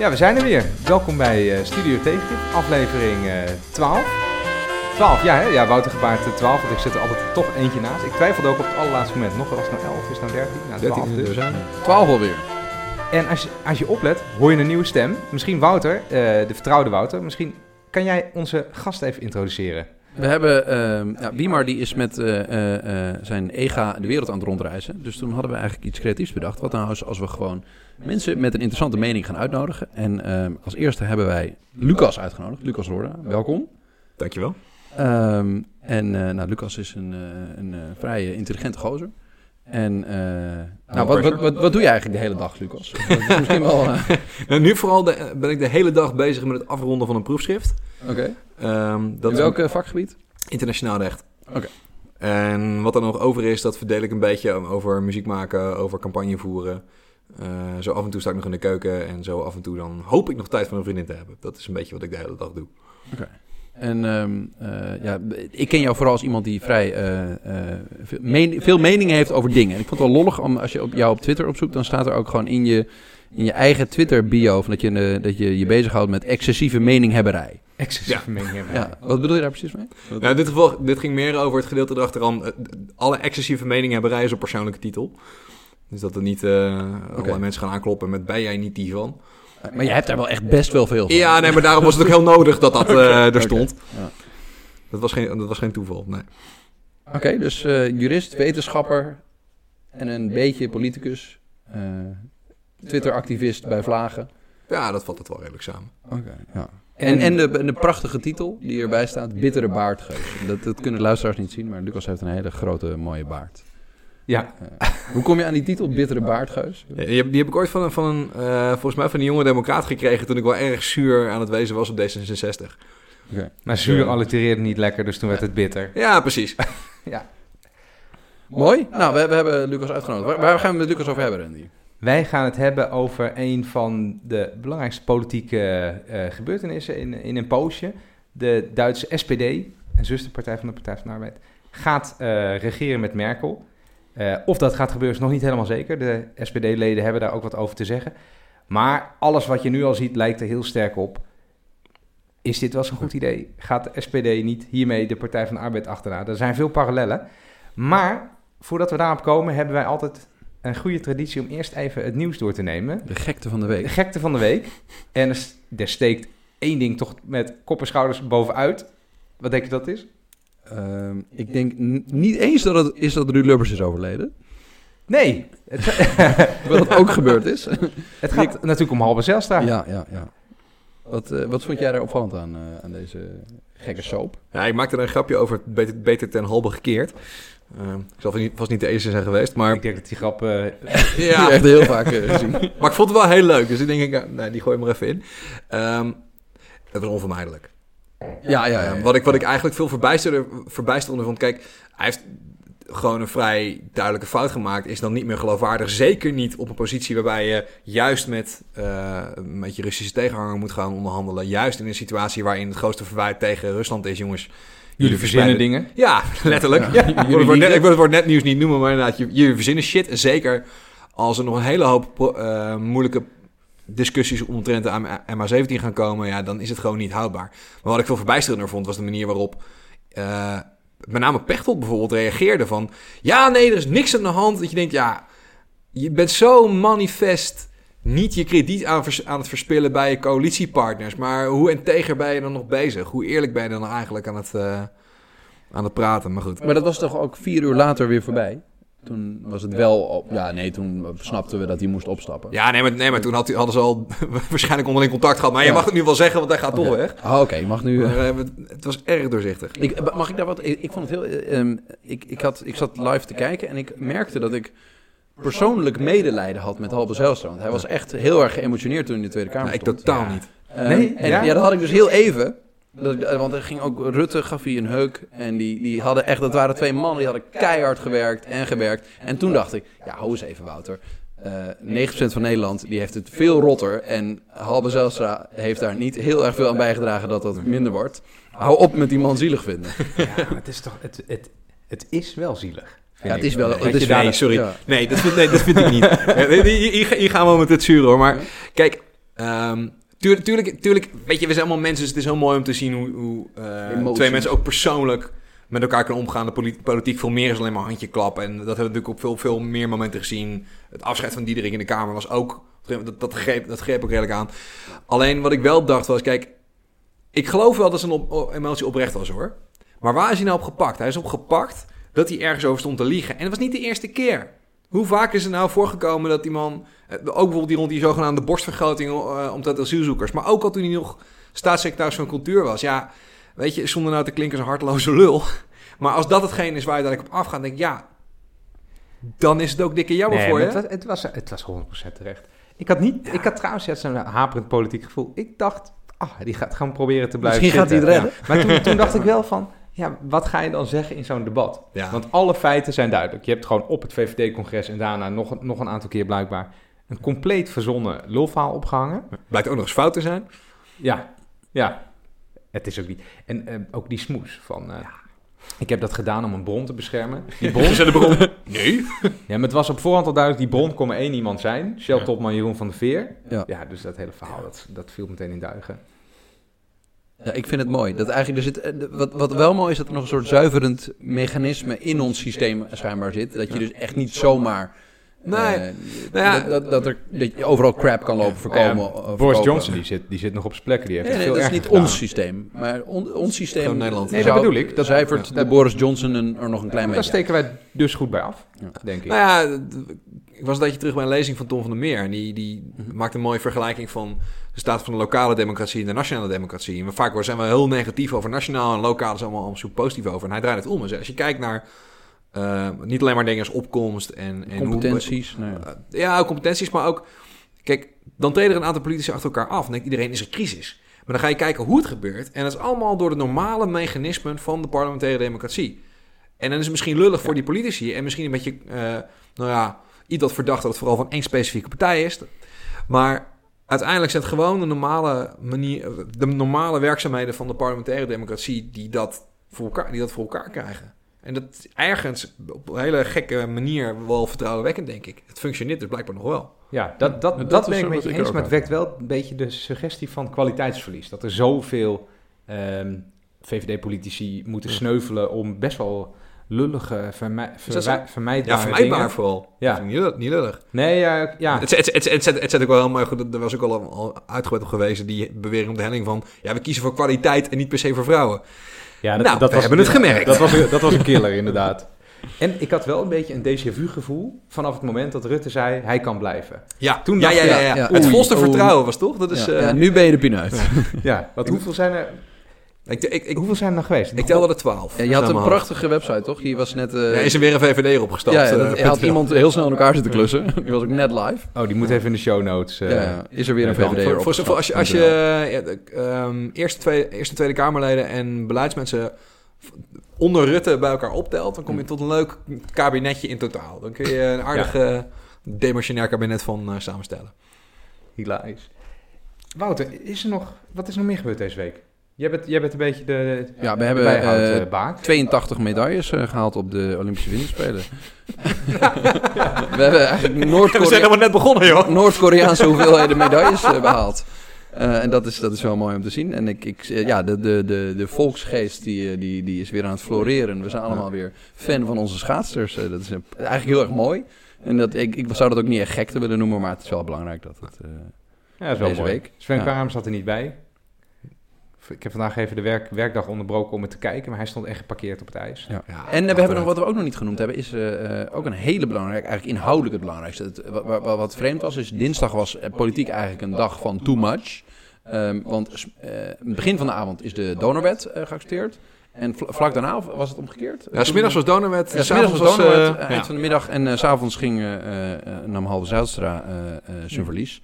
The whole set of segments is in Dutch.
Ja, we zijn er weer. Welkom bij eh, Studio Tegengif, aflevering eh 12. 12, ja, hè? ja Wouter gebaard eh, 12, want ik zit er altijd toch eentje naast. Ik twijfelde ook op het allerlaatste moment. Nog was het nou 11, is het nou 13? Nou, 12 13 dus. we zijn er. 12 alweer. En als je, als je oplet, hoor je een nieuwe stem. Misschien Wouter, eh, de vertrouwde Wouter. Misschien kan jij onze gast even introduceren. We hebben, ehm ja, Wiemar die is met eh, eh, eh, zijn EGA de wereld aan het rondreizen. Dus toen hadden we eigenlijk iets creatiefs bedacht. Wat nou als, als we gewoon mensen met een interessante mening gaan uitnodigen. En ehm, als eerste hebben wij Lucas uitgenodigd. Lucas Roorda, welkom. Dankjewel. Ehm, en nou, Lucas is een, een vrij intelligente gozer. En eh, nou, wat, wat, wat, wat doe je eigenlijk de hele dag, Lucas? Misschien wel... eh, Nou, nu vooral de- ben ik de hele dag bezig met het afronden van een proefschrift. Oké. Ehm, dat In is welk eh, vakgebied? internationaal recht. Oké. En wat er nog over is, dat verdeel ik een beetje over muziek maken, over campagne voeren. Eh, zo af en toe sta ik nog in de keuken en zo af en toe dan hoop ik nog tijd van een vriendin te hebben. Dat is een beetje wat ik de hele dag doe. En ehm, eh, ja, ik ken jou vooral als iemand die vrij eh, eh, veel, men- veel meningen heeft over dingen. En ik vond het wel lollig om als je op jou op Twitter opzoekt, dan staat er ook gewoon in je, in je eigen Twitter bio van dat je, dat je je bezighoudt met excessieve meninghebberij. Excessieve mening hebben. Ja, wat bedoel je daar precies mee? Nou, in dit geval, dit ging meer over het gedeelte erachteraan. Alle excessieve meninghebberij is op persoonlijke titel. Dus dat er niet eh allerlei mensen gaan aankloppen met ben jij niet die van. Maar je hebt daar wel echt best wel veel van. Ja, nee, maar daarom was het ook heel nodig dat dat eh, er stond. Ja. Dat, was geen, dat was geen toeval, nee. Oké, dus eh, jurist, wetenschapper en een beetje politicus. eh, Twitter-activist bij Vlagen. Ja, dat valt het wel redelijk samen. Oké, ja. En, en de, en de prachtige titel die erbij staat, Bittere Baardgeus. Dat, dat kunnen luisteraars niet zien, maar Lucas heeft een hele grote, mooie baard. Ja, Hoe kom je aan die titel, Bittere Baardgeus? Ja, die, heb, ik ooit van, een- van een, eh, volgens mij van een jonge democraat gekregen toen ik wel erg zuur aan het wezen was op D66. Oké. maar zuur allitereerde niet lekker, dus toen werd het bitter. Ja, precies. Mooi. Nou, we, we hebben Lucas uitgenodigd. Waar, waar gaan we het met Lucas over hebben, Randy? Wij gaan het hebben over een van de belangrijkste politieke eh, gebeurtenissen in, in een poosje. De Duitse SPD, een zusterpartij van de Partij van de Arbeid, gaat eh, regeren met Merkel. Eh, of dat gaat gebeuren is nog niet helemaal zeker. De SPD-leden hebben daar ook wat over te zeggen. Maar alles wat je nu al ziet lijkt er heel sterk op. Is dit wel eens een goed idee? Gaat de SPD niet hiermee de Partij van de Arbeid achterna? Er zijn veel parallellen. Maar voordat we daarop komen, hebben wij altijd een goede traditie om eerst even het nieuws door te nemen. De gekte van de De week. gekte van de week. En er, er steekt één ding toch met kop en schouders bovenuit. Wat denk je dat is? Ehm, ik denk niet eens dat het is dat Ruud Lubbers is overleden. Nee, het, Wat dat ook gebeurd is. het gaat natuurlijk om Halbe Zijlstra. Ja, ja, ja. Wat, eh, wat vond jij daar opvallend aan, eh, aan deze gekke soap? Ja, ik maakte er een grapje over, beter, beter ten halve gekeerd. Eh, ik zal vast niet, vast niet de eerste zijn geweest, maar, Ik denk dat die grap... eh, ja, Echt heel vaak gezien. maar ik vond het wel heel leuk. Dus ik denk, ik, nee, die gooi ik maar even in. Ehm, het was onvermijdelijk. Ja, ja, ja. Wat, ik, wat ik eigenlijk veel verbijsterder, vond. Kijk, hij heeft gewoon een vrij duidelijke fout gemaakt. Is dan niet meer geloofwaardig. Zeker niet op een positie waarbij je juist met, eh, met je Russische tegenhanger moet gaan onderhandelen. Juist in een situatie waarin het grootste verwijt tegen Rusland is, jongens. jullie verzinnen dingen. Ja, letterlijk. Ja. Ja. Ik, wil het woord net, ik wil het woord net nieuws niet noemen, maar inderdaad, jullie verzinnen shit. En zeker als er nog een hele hoop eh, moeilijke discussies omtrent de MH17 gaan komen, ja, dan is het gewoon niet houdbaar. Maar wat ik veel verbijsterender vond, was de manier waarop eh, met name Pechtold bijvoorbeeld reageerde van... Ja, nee, er is niks aan de hand. Dat je denkt, ja, je bent zo manifest niet je krediet aan, aan het verspillen bij je coalitiepartners. Maar hoe integer ben je dan nog bezig? Hoe eerlijk ben je dan eigenlijk aan het, eh, aan het praten? Maar goed. Maar dat was toch ook vier uur later weer voorbij? Toen was het wel... Op, ja, nee, toen snapten we dat hij moest opstappen. Ja, nee, maar, nee, maar toen had, hadden ze al waarschijnlijk onderling contact gehad. Maar je Ja. mag het nu wel zeggen, want hij gaat toch weg. Ah, Oké, ik mag nu... eh, Maar, eh, het- was erg doorzichtig. Ik, mag ik daar wat... Ik, ik vond het heel... eh, ehm, ik, ik, had, ik zat live te kijken en ik merkte dat ik persoonlijk medelijden had met Halbe Zijlstra. Want hij was echt heel erg geëmotioneerd toen hij in de Tweede Kamer Nou, ik stond. totaal Ja. niet. Ehm, Nee? en, Ja? ja? dat had ik dus heel even. Dat, ik- want er ging ook Rutte, gaf hij een heuk. En die, die hadden echt, dat waren twee mannen, die hadden keihard gewerkt en gewerkt. En toen dacht ik, ja, hou eens even Wouter. Eh 90% van Nederland die heeft het veel rotter. En Halbe Zijlstra heeft daar niet heel erg veel aan bijgedragen dat dat minder wordt. Hou op met die man zielig vinden. Ja, maar het is toch... Het, het, het is wel zielig. Ja, het is wel- het is- daar- Nee, sorry. Ja. Nee, dat vind, nee, dat vind ik niet. Eh, hier, gaan we met het zuren hoor. Maar kijk, Ehm, tuurlijk, tuurlijk, tuurlijk, weet je, we zijn allemaal mensen, dus het is heel mooi om te zien hoe, hoe eh, twee mensen ook persoonlijk met elkaar kunnen omgaan. De poli- politiek veel meer is alleen maar handje klappen. En dat hebben we natuurlijk op veel, veel meer momenten gezien. Het afscheid van Diederik in de Kamer was ook, dat, dat, greep, dat greep ook redelijk aan. Alleen wat ik wel dacht was, kijk, ik geloof wel dat zijn op, emotie oprecht was hoor. Maar waar is hij nou op gepakt? Hij is op gepakt dat hij ergens over stond te liegen. En dat was niet de eerste keer. Hoe vaak is er nou voorgekomen dat die man... eh, Ook bijvoorbeeld die rond die zogenaamde borstvergroting uh, omtrent asielzoekers. Maar ook al toen hij nog staatssecretaris van cultuur was. Ja, weet je, zonder nou te klinken als een harteloze lul. Maar als dat hetgeen is waar je uiteindelijk op afgaat, denk ik ja... Dan is het ook dikke jammer Nee, voor je. Het was, het was, het was 100% terecht. Ik had, niet, ik had trouwens ja, zo'n haperend politiek gevoel. Ik dacht, ah, die gaat gewoon proberen te blijven Misschien gaat hij het redden. Ja. Maar toen, toen dacht ik wel van, ja, wat ga je dan zeggen in zo'n debat? Ja. Want alle feiten zijn duidelijk. Je hebt gewoon op het VVD-congres en daarna nog, een- nog een aantal keer blijkbaar een compleet verzonnen lulverhaal opgehangen. Blijkt ook nog eens fout te zijn. Ja, ja. Het is ook niet. En eh, ook die smoes van. eh, Ik heb dat gedaan om een bron te beschermen. Die bron, de bron. Nee. ja, maar het was op voorhand al duidelijk, die bron kon maar één iemand zijn. Ja. Shell-topman Jeroen van der Veer. Ja. Ja, dus dat hele verhaal, dat, dat viel meteen in duigen. Ja, ik vind het mooi. Dat eigenlijk er zit, eh, wat, wat wel mooi is, dat er nog een soort zuiverend mechanisme in ons systeem schijnbaar zit. Dat je dus echt niet zomaar... Nee. eh, Nou ja, dat, dat, dat er, dat je overal crap kan lopen voorkomen. Ja, eh, Boris. Johnson, die zit, die zit nog op zijn plekken. Die heeft Nee, het nee, veel dat is niet gedaan. ons systeem. Maar on- ons systeem... Gewoon Nederland. Nee, dat bedoel ik. Dat- ja. de Boris Johnson een- er nog een klein Daar beetje. steken wij dus goed bij af, Ja. denk ik. Nou ja, ik was een tijdje terug bij een lezing van Tom van der Meer. En die, die Mhm. maakt een mooie vergelijking van de staat van de lokale democratie en de nationale democratie. En vaak zijn we heel negatief over nationaal en lokaal zijn we allemaal zo positief over. En hij draait het om. Dus als je kijkt naar eh, niet alleen maar dingen als opkomst en, en hoe- Competenties. nou ja. eh, ja, ook competenties, maar ook... Kijk, dan treden er een aantal politici achter elkaar af. En denkt iedereen, is er crisis. Maar dan ga je kijken hoe het gebeurt. En dat is allemaal door de normale mechanismen van de parlementaire democratie. En dan is het misschien lullig voor die politici. En misschien een beetje, eh, nou ja, iets dat verdacht dat het vooral van één specifieke partij is. Maar uiteindelijk zijn het gewoon de normale, manier, de normale werkzaamheden van de parlementaire democratie die dat voor elkaar, die dat voor elkaar krijgen. En dat is ergens op een hele gekke manier wel vertrouwenwekkend, denk ik. Het functioneert dus blijkbaar nog wel. Ja, dat, dat, Dat ben ik met je eens, maar het wekt wel een beetje de suggestie van kwaliteitsverlies. Dat er zoveel ehm, VVD-politici moeten sneuvelen om best wel lullige, vermij, Is dat zo? verwij- vermijdbare Ja, vermijdbaar dingen. vooral. Ja. Dat Niet, lullig- niet lullig. Nee, ja, ja. Het, het, het, het, het, het zet ook wel heel mooi goed. Er was ook al, al uitgebreid op geweest. Die bewering op de helling van... Ja, we kiezen voor kwaliteit en niet per se voor vrouwen. ja Nou, we hebben het gemerkt. Dat was, dat was een killer, inderdaad. En ik had wel een beetje een déjà vu gevoel vanaf het moment dat Rutte zei, hij kan blijven. Ja, Toen ja, dacht ja, ja, ja, ja. ja. Het volste oei. vertrouwen was toch? Dat is... ja, eh, ja, nu ben je de pineut. Ja, want hoeveel zijn er, ik, ik, ik, hoeveel zijn er nog geweest? ik telde er twaalf. Ja, je had een prachtige website, toch? Die was net... eh, Ja, is er weer een VVD opgestapt. ja, ja, dat- eh, je had iemand heel snel in elkaar zitten klussen. Die was ook net live. Oh, die moet even in de show notes. eh, ja. Is er weer een VVD Voor, op? voor, voor als je, als je eh, ja, de, ehm, eerste, tweede, eerste Tweede Kamerleden en beleidsmensen onder Rutte bij elkaar optelt, dan kom je tot een leuk kabinetje in totaal. Dan kun je een aardig eh, demissionair kabinet van eh, samenstellen. Hilarisch. Wouter, is er nog, wat is er nog meer gebeurd deze week? Jij bent, jij bent een beetje de, Ja, we de hebben bijhoud, eh, eh. 82 medailles eh, gehaald op de Olympische Winterspelen. we hebben eigenlijk We zijn Noord-Korea- helemaal net begonnen, joh. Noord-Koreaanse hoeveelheden medailles eh, behaald. Eh, en dat is, dat is wel mooi om te zien. En ik, ik, ja, de, de, de, de volksgeest die, die, die is weer aan het floreren. We zijn allemaal weer fan van onze schaatsers. Dat is eigenlijk heel erg mooi. En dat, ik, ik zou dat ook niet echt gek te willen noemen, maar het is wel belangrijk dat het... eh, Ja, dat is wel deze mooi. week. Sven Ja. Kramer zat er niet bij. Ik heb vandaag even de werk, werkdag onderbroken om het te kijken, maar hij stond echt geparkeerd op het ijs. Ja. Ja, En eh, we hebben nog, wat we ook nog niet genoemd hebben, is eh, eh, ook een hele belangrijke, eigenlijk inhoudelijk het belangrijkste. Het, wat, wat, wat vreemd was, is dinsdag was eh, politiek eigenlijk een dag van too much. Ehm, want eh, het begin van de avond is de donorwet eh, geaccepteerd. En vla- vlak daarna, was het omgekeerd? Ja, smiddags was Donorwet. Ja, s smiddags was donorwet, eh, eind ja. van de middag. En s s'avonds ging, eh, eh, eh, nam Halve Zijlstra eh, eh, zijn verlies.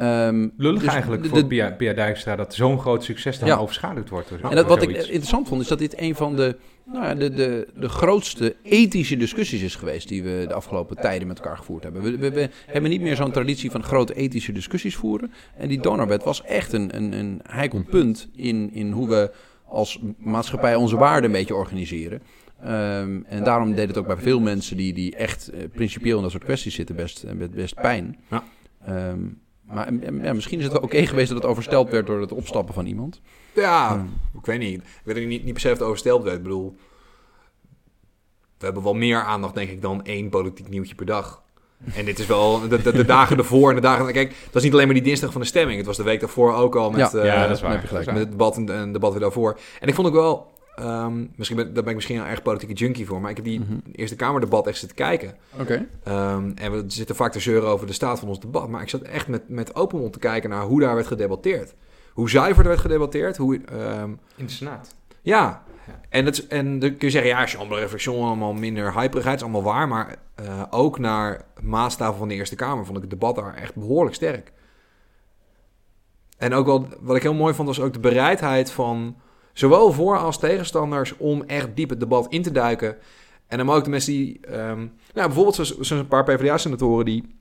Ehm, Lullig dus eigenlijk de- voor Pia, Pia Dijkstra dat zo'n groot succes dan Ja. overschaduwd wordt. En dat, wat ik interessant vond, is dat dit een van de, nou ja, de, de, de grootste ethische discussies is geweest die we de afgelopen tijden met elkaar gevoerd hebben. We, we, we hebben niet meer zo'n traditie van grote ethische discussies voeren. En die donorwet was echt een, een, een heikel punt in, in hoe we als maatschappij onze waarden een beetje organiseren. Ehm, en daarom deed het ook bij veel mensen die, die echt eh, principieel in dat soort kwesties zitten best, eh, best, best pijn. Ja. Ehm, Maar ja, misschien is het wel oké geweest dat het oversteld werd door het opstappen van iemand. Ja, Hmm. ik weet niet. Ik weet niet, niet per se of het oversteld werd. Ik bedoel, we hebben wel meer aandacht, denk ik, dan één politiek nieuwtje per dag. En dit is wel de, de, de dagen ervoor en de dagen... Kijk, dat is niet alleen maar die dinsdag van de stemming. Het was de week daarvoor ook al met, Ja. eh, Ja, dat is waar. heb je gelijk. met het debat en en het debat weer daarvoor. En ik vond ook wel... ehm, misschien ben, daar ben ik misschien een erg politieke junkie voor. Maar ik heb die Mhm. Eerste Kamerdebat echt zitten kijken. Oké. Ehm, en we zitten vaak te zeuren over de staat van ons debat. Maar ik zat echt met, met open mond te kijken naar hoe daar werd gedebatteerd. Hoe zuiver er werd gedebatteerd. Hoe, ehm, In de Senaat. ja, en, dat, en dan kun je zeggen, ja, chambre de réflexion allemaal minder hyperigheid, is allemaal waar. Maar eh, ook naar maatstaven van de Eerste Kamer vond ik het debat daar echt behoorlijk sterk. En ook wel, wat ik heel mooi vond, was ook de bereidheid van zowel voor- als tegenstanders om echt diep het debat in te duiken. En dan ook de mensen die, ehm, nou, bijvoorbeeld zoals, zoals een paar PvdA-senatoren die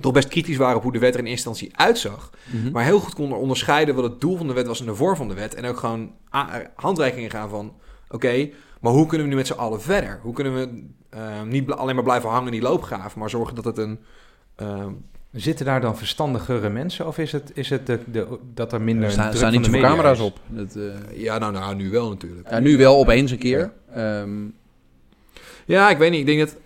toch best kritisch waren op hoe de wet er in eerste instantie uitzag. Mhm. Maar heel goed konden onderscheiden wat het doel van de wet was en de vorm van de wet. En ook gewoon handreikingen gaan van... Oké, maar hoe kunnen we nu met z'n allen verder? Hoe kunnen we eh, niet alleen maar blijven hangen in die loopgraaf... maar zorgen dat het een... eh, Zitten daar dan verstandigere mensen of is het, is het de, de, dat er minder Er staan, druk staan niet zoveel camera's is? op. Dat, eh, ja, nou, nou, nu wel natuurlijk. ja, nu wel opeens een keer. Ehm, Ja, ik weet niet. Ik denk dat...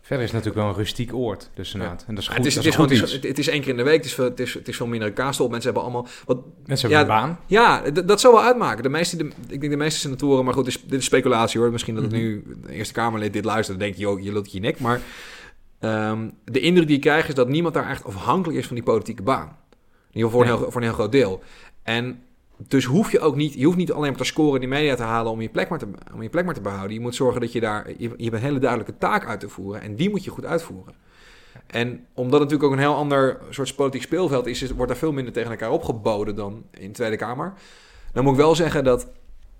Verder is het natuurlijk wel een rustiek oord, de Senaat. En dat is Ja, goed, het, is, het, is goed gewoon, het, is, iets. het is één keer in de week. Het is, veel- het is, het is veel minder een kaasstol. Mensen hebben allemaal... Wat, Mensen ja, hebben een baan. Ja, dat zou wel uitmaken. De meeste, de, ik denk de meeste senatoren, maar goed, dit is, dit is speculatie hoor. Misschien dat het Mhm. nu de Eerste Kamerlid dit luistert, dan denk je, joh, je lult je nek. Maar ehm, de indruk die ik krijg is dat niemand daar echt afhankelijk is van die politieke baan. In ieder geval voor, een, heel, voor een heel groot deel. En dus hoef je ook niet, je hoeft niet alleen maar te scoren in de media te halen om je plek maar te, om je plek maar te behouden. Je moet zorgen dat je daar, je, je hebt een hele duidelijke taak uit te voeren en die moet je goed uitvoeren. En omdat het natuurlijk ook een heel ander soort politiek speelveld is, is wordt er veel minder tegen elkaar opgeboden dan in de Tweede Kamer. Dan moet ik wel zeggen dat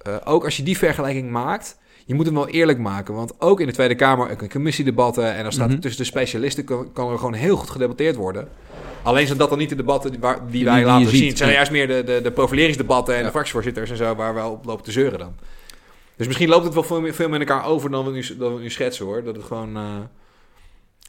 eh, ook als je die vergelijking maakt, je moet hem wel eerlijk maken. Want ook in de Tweede Kamer, in commissiedebatten en dan staat Mhm. tussen de specialisten, kan, kan er gewoon heel goed gedebatteerd worden. Alleen zijn dat dan niet de debatten die, waar, die Die- wij die laten zien. ziet. Het zijn juist meer de, de, de profileringsdebatten en Ja. de fractievoorzitters en zo, waar we op lopen te zeuren dan. Dus misschien loopt het wel veel, meer- veel met elkaar over dan we nu, dan we nu schetsen hoor. Dat het gewoon. eh,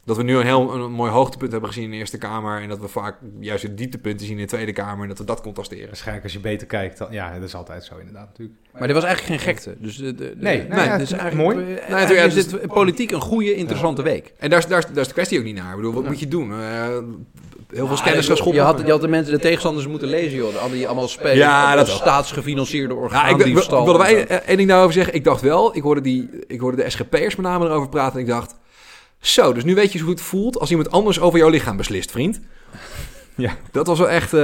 dat we nu een heel een mooi hoogtepunt hebben gezien in de Eerste Kamer. En dat we vaak juist de dieptepunten zien in de Tweede Kamer. En dat we dat contrasteren. Waarschijnlijk als je beter kijkt, dan, ja, dat is altijd zo inderdaad natuurlijk. maar dit was eigenlijk geen gekte. Dus de, de, de- Nee, nou ja, dus het- eigenlijk, mooi. eh, Nou, eigenlijk ja, is dus- dit politiek een goede, interessante week. En daar is, daar, is, daar is de kwestie ook niet naar. Ik bedoel, wat Ja. moet je doen? Eh, heel veel Ah, scanners gaan je, schoppen. had, je had de mensen, de tegenstanders moeten lezen, joh. Al die allemaal spelen. Ja, dat dat staatsgefinancierde Ja, ik, orgaan. ik, ik wilde één één ding daarover zeggen. Ik dacht wel, ik hoorde, die, ik hoorde de SGP'ers met name erover praten. En ik dacht, zo, dus nu weet je hoe het voelt als iemand anders over jouw lichaam beslist, vriend. Ja. Dat was wel echt... eh,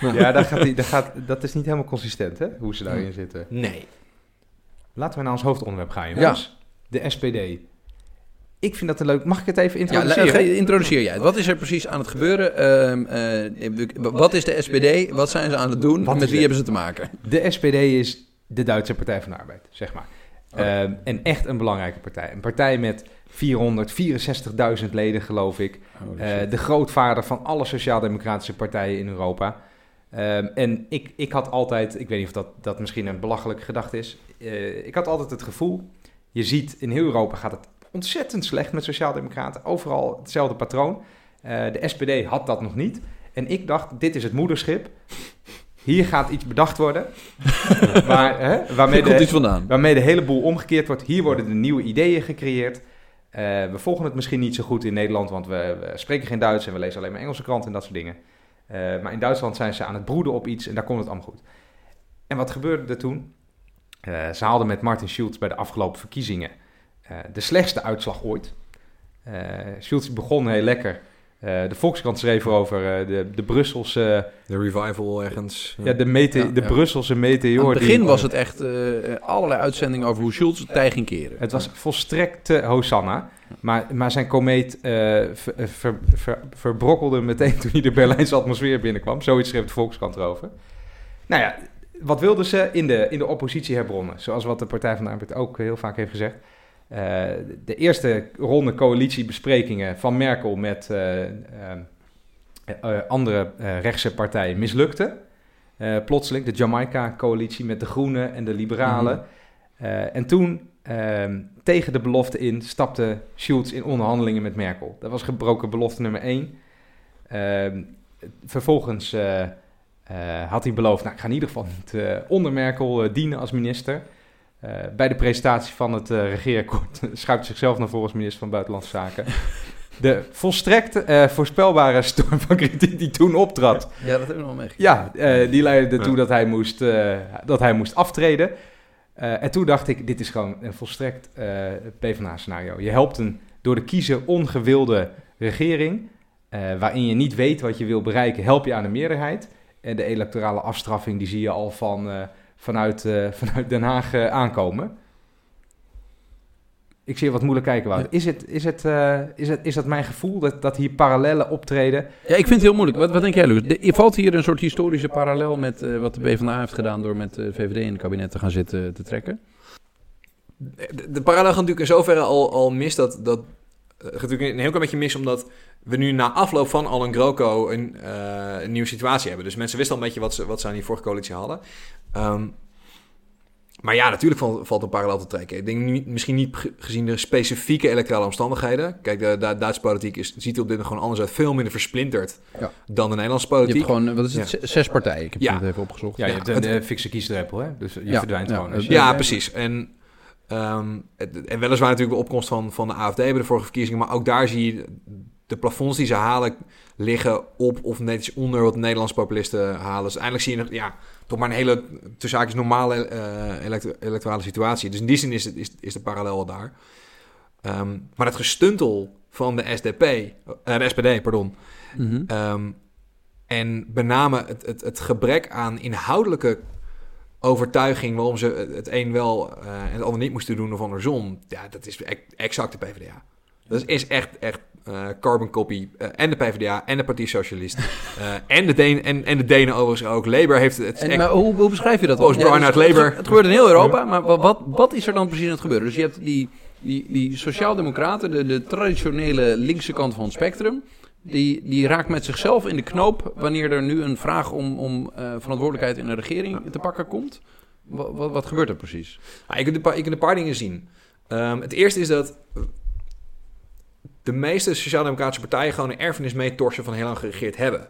Ja, daar gaat die, daar gaat, dat is niet helemaal consistent, hè, hoe ze daarin zitten. nee. Laten we naar ons hoofdonderwerp gaan, jongens. De SPD. Ik vind dat een leuk... Mag ik het even Ja, introduceren? ge- introduceer jij. Wat is er precies aan het gebeuren? Ehm, eh, wat is de SPD? Wat zijn ze aan het doen? Wat Met wie hebben ze te maken? De SPD is de Duitse Partij van de Arbeid, zeg maar. Oh. Ehm, en echt een belangrijke partij. Een partij met 464.000 leden, geloof ik. Eh, de grootvader van alle sociaal-democratische partijen in Europa. Ehm, en ik, ik had altijd, ik weet niet of dat, dat misschien een belachelijke gedachte is. eh, ik had altijd het gevoel, je ziet in heel Europa gaat het ontzettend slecht met sociaal-democraten. Overal hetzelfde patroon. Eh, de SPD had dat nog niet. En ik dacht, dit is het moederschip. Hier gaat iets bedacht worden. waar, hè, waarmee, de, iets vandaan. waarmee de hele boel omgekeerd wordt. Hier worden de nieuwe ideeën gecreëerd. Eh, we volgen het misschien niet zo goed in Nederland, want we, spreken geen Duits en we lezen alleen maar Engelse kranten en dat soort dingen. Eh, maar in Duitsland zijn ze aan het broeden op iets en daar komt het allemaal goed. En wat gebeurde er toen? Eh, ze haalden met Martin Schulz bij de afgelopen verkiezingen de slechtste uitslag ooit. Schulz begon heel lekker. Eh, de Volkskrant schreef erover eh, de, de Brusselse, De revival ergens. ja, de, mete, Ja, de ja. Brusselse meteor. Aan het die- begin was het echt eh, allerlei uitzendingen over hoe Schulz het tij ging keren. Het was volstrekte Hosanna. Maar, maar zijn komeet eh, ver- ver- ver- verbrokkelde meteen toen hij de Berlijnse atmosfeer binnenkwam. Zoiets schreef de Volkskrant erover. Nou ja, wat wilden ze in de, in de oppositie herbronnen? Zoals wat de Partij van de Arbeid ook heel vaak heeft gezegd. Eh, de eerste ronde coalitiebesprekingen van Merkel met eh, eh, andere rechtse partijen mislukte. Plotseling de Jamaica-coalitie met de Groenen en de Liberalen. Eh, en toen, ehm, tegen de belofte in, stapte Schulz in onderhandelingen met Merkel. Dat was gebroken belofte nummer één. Ehm, vervolgens had hij beloofd, nou, ik ga in ieder geval niet onder Merkel dienen als minister. Eh, bij de presentatie van het eh regeerakkoord schuift zichzelf naar voren als minister van Buitenlandse Zaken. De volstrekt eh, voorspelbare storm van kritiek die toen optrad, Ja, dat hebben we nog meegekregen. ja, eh, die leidde ertoe Ja. dat, hij moest, eh, dat hij moest aftreden. Eh, en toen dacht ik, dit is gewoon een volstrekt eh PvdA-scenario. Je helpt een door de kiezer ongewilde regering, eh, waarin je niet weet wat je wil bereiken, help je aan de meerderheid. En de electorale afstraffing, die zie je al van, eh, vanuit, eh, vanuit Den Haag eh, aankomen. Ik zie je wat moeilijk kijken, Wout. Is, het, is, het, eh, is, het, is dat mijn gevoel, dat, dat hier parallellen optreden? Ja, ik vind het heel moeilijk. Wat, wat denk jij, Luc? De- Valt hier een soort historische parallel met eh, wat de PvdA heeft gedaan door met de VVD in het kabinet te gaan zitten te trekken? De, de parallel gaat natuurlijk in zoverre al, al mis dat... dat gaat natuurlijk een heel klein beetje mis omdat we nu na afloop van al een GroKo een, eh, een nieuwe situatie hebben. Dus mensen wisten al een beetje wat ze, wat ze aan die vorige coalitie hadden. Ehm, maar ja, natuurlijk valt, valt een parallel te trekken. Ik denk niet, misschien niet ge- gezien de specifieke electorale omstandigheden. Kijk, de, de Duitse politiek is, ziet er op dit moment gewoon anders uit. Veel minder versplinterd Ja. dan de Nederlandse Je politiek. hebt gewoon, eh, wat is het, Ja. zes partijen. Ik heb Ja. het even opgezocht. Ja, je Ja, hebt een het- eh, fikse kiesdrempel, hè? Dus je Ja, verdwijnt ja, gewoon. Ja. precies. En, ehm, en weliswaar natuurlijk de opkomst van, van de AFD bij de vorige verkiezingen, maar ook daar zie je de plafonds die ze halen liggen op of net iets onder wat de Nederlandse populisten halen. Dus uiteindelijk zie je nog, ja, toch maar een hele, tussen normale eh, elect- electorale situatie. Dus in die zin is, het, is, is de parallel wel daar. Ehm, maar het gestuntel van de SDP, eh, de SPD, pardon, Mhm. Ehm, en met name het, het, het gebrek aan inhoudelijke overtuiging waarom ze het- een wel eh, en het ander niet moesten doen of andersom. Ja, dat is exact de PvdA. Dat is, echt, echt eh, carbon copy. eh, en de PvdA en de Partij Socialist. en, de Deen, en, en de Denen overigens ook. Labour heeft het. En, echt- maar hoe, hoe beschrijf je dat dan? Oost-Brown dus Labour. Het, het gebeurt in heel Europa, maar wa- wat, wat is er dan precies aan het gebeuren? Dus je hebt die, die, die sociaaldemocraten, de, de traditionele linkse kant van het spectrum... Die, die raakt met zichzelf in de knoop wanneer er nu een vraag om, om eh, verantwoordelijkheid in de regering te pakken komt. Wat, wat, gebeurt er precies? Nou, je, kunt een paar, dingen zien. Ehm, het eerste is dat de meeste sociaal-democratische partijen gewoon een erfenis meetorsen van heel lang geregeerd hebben.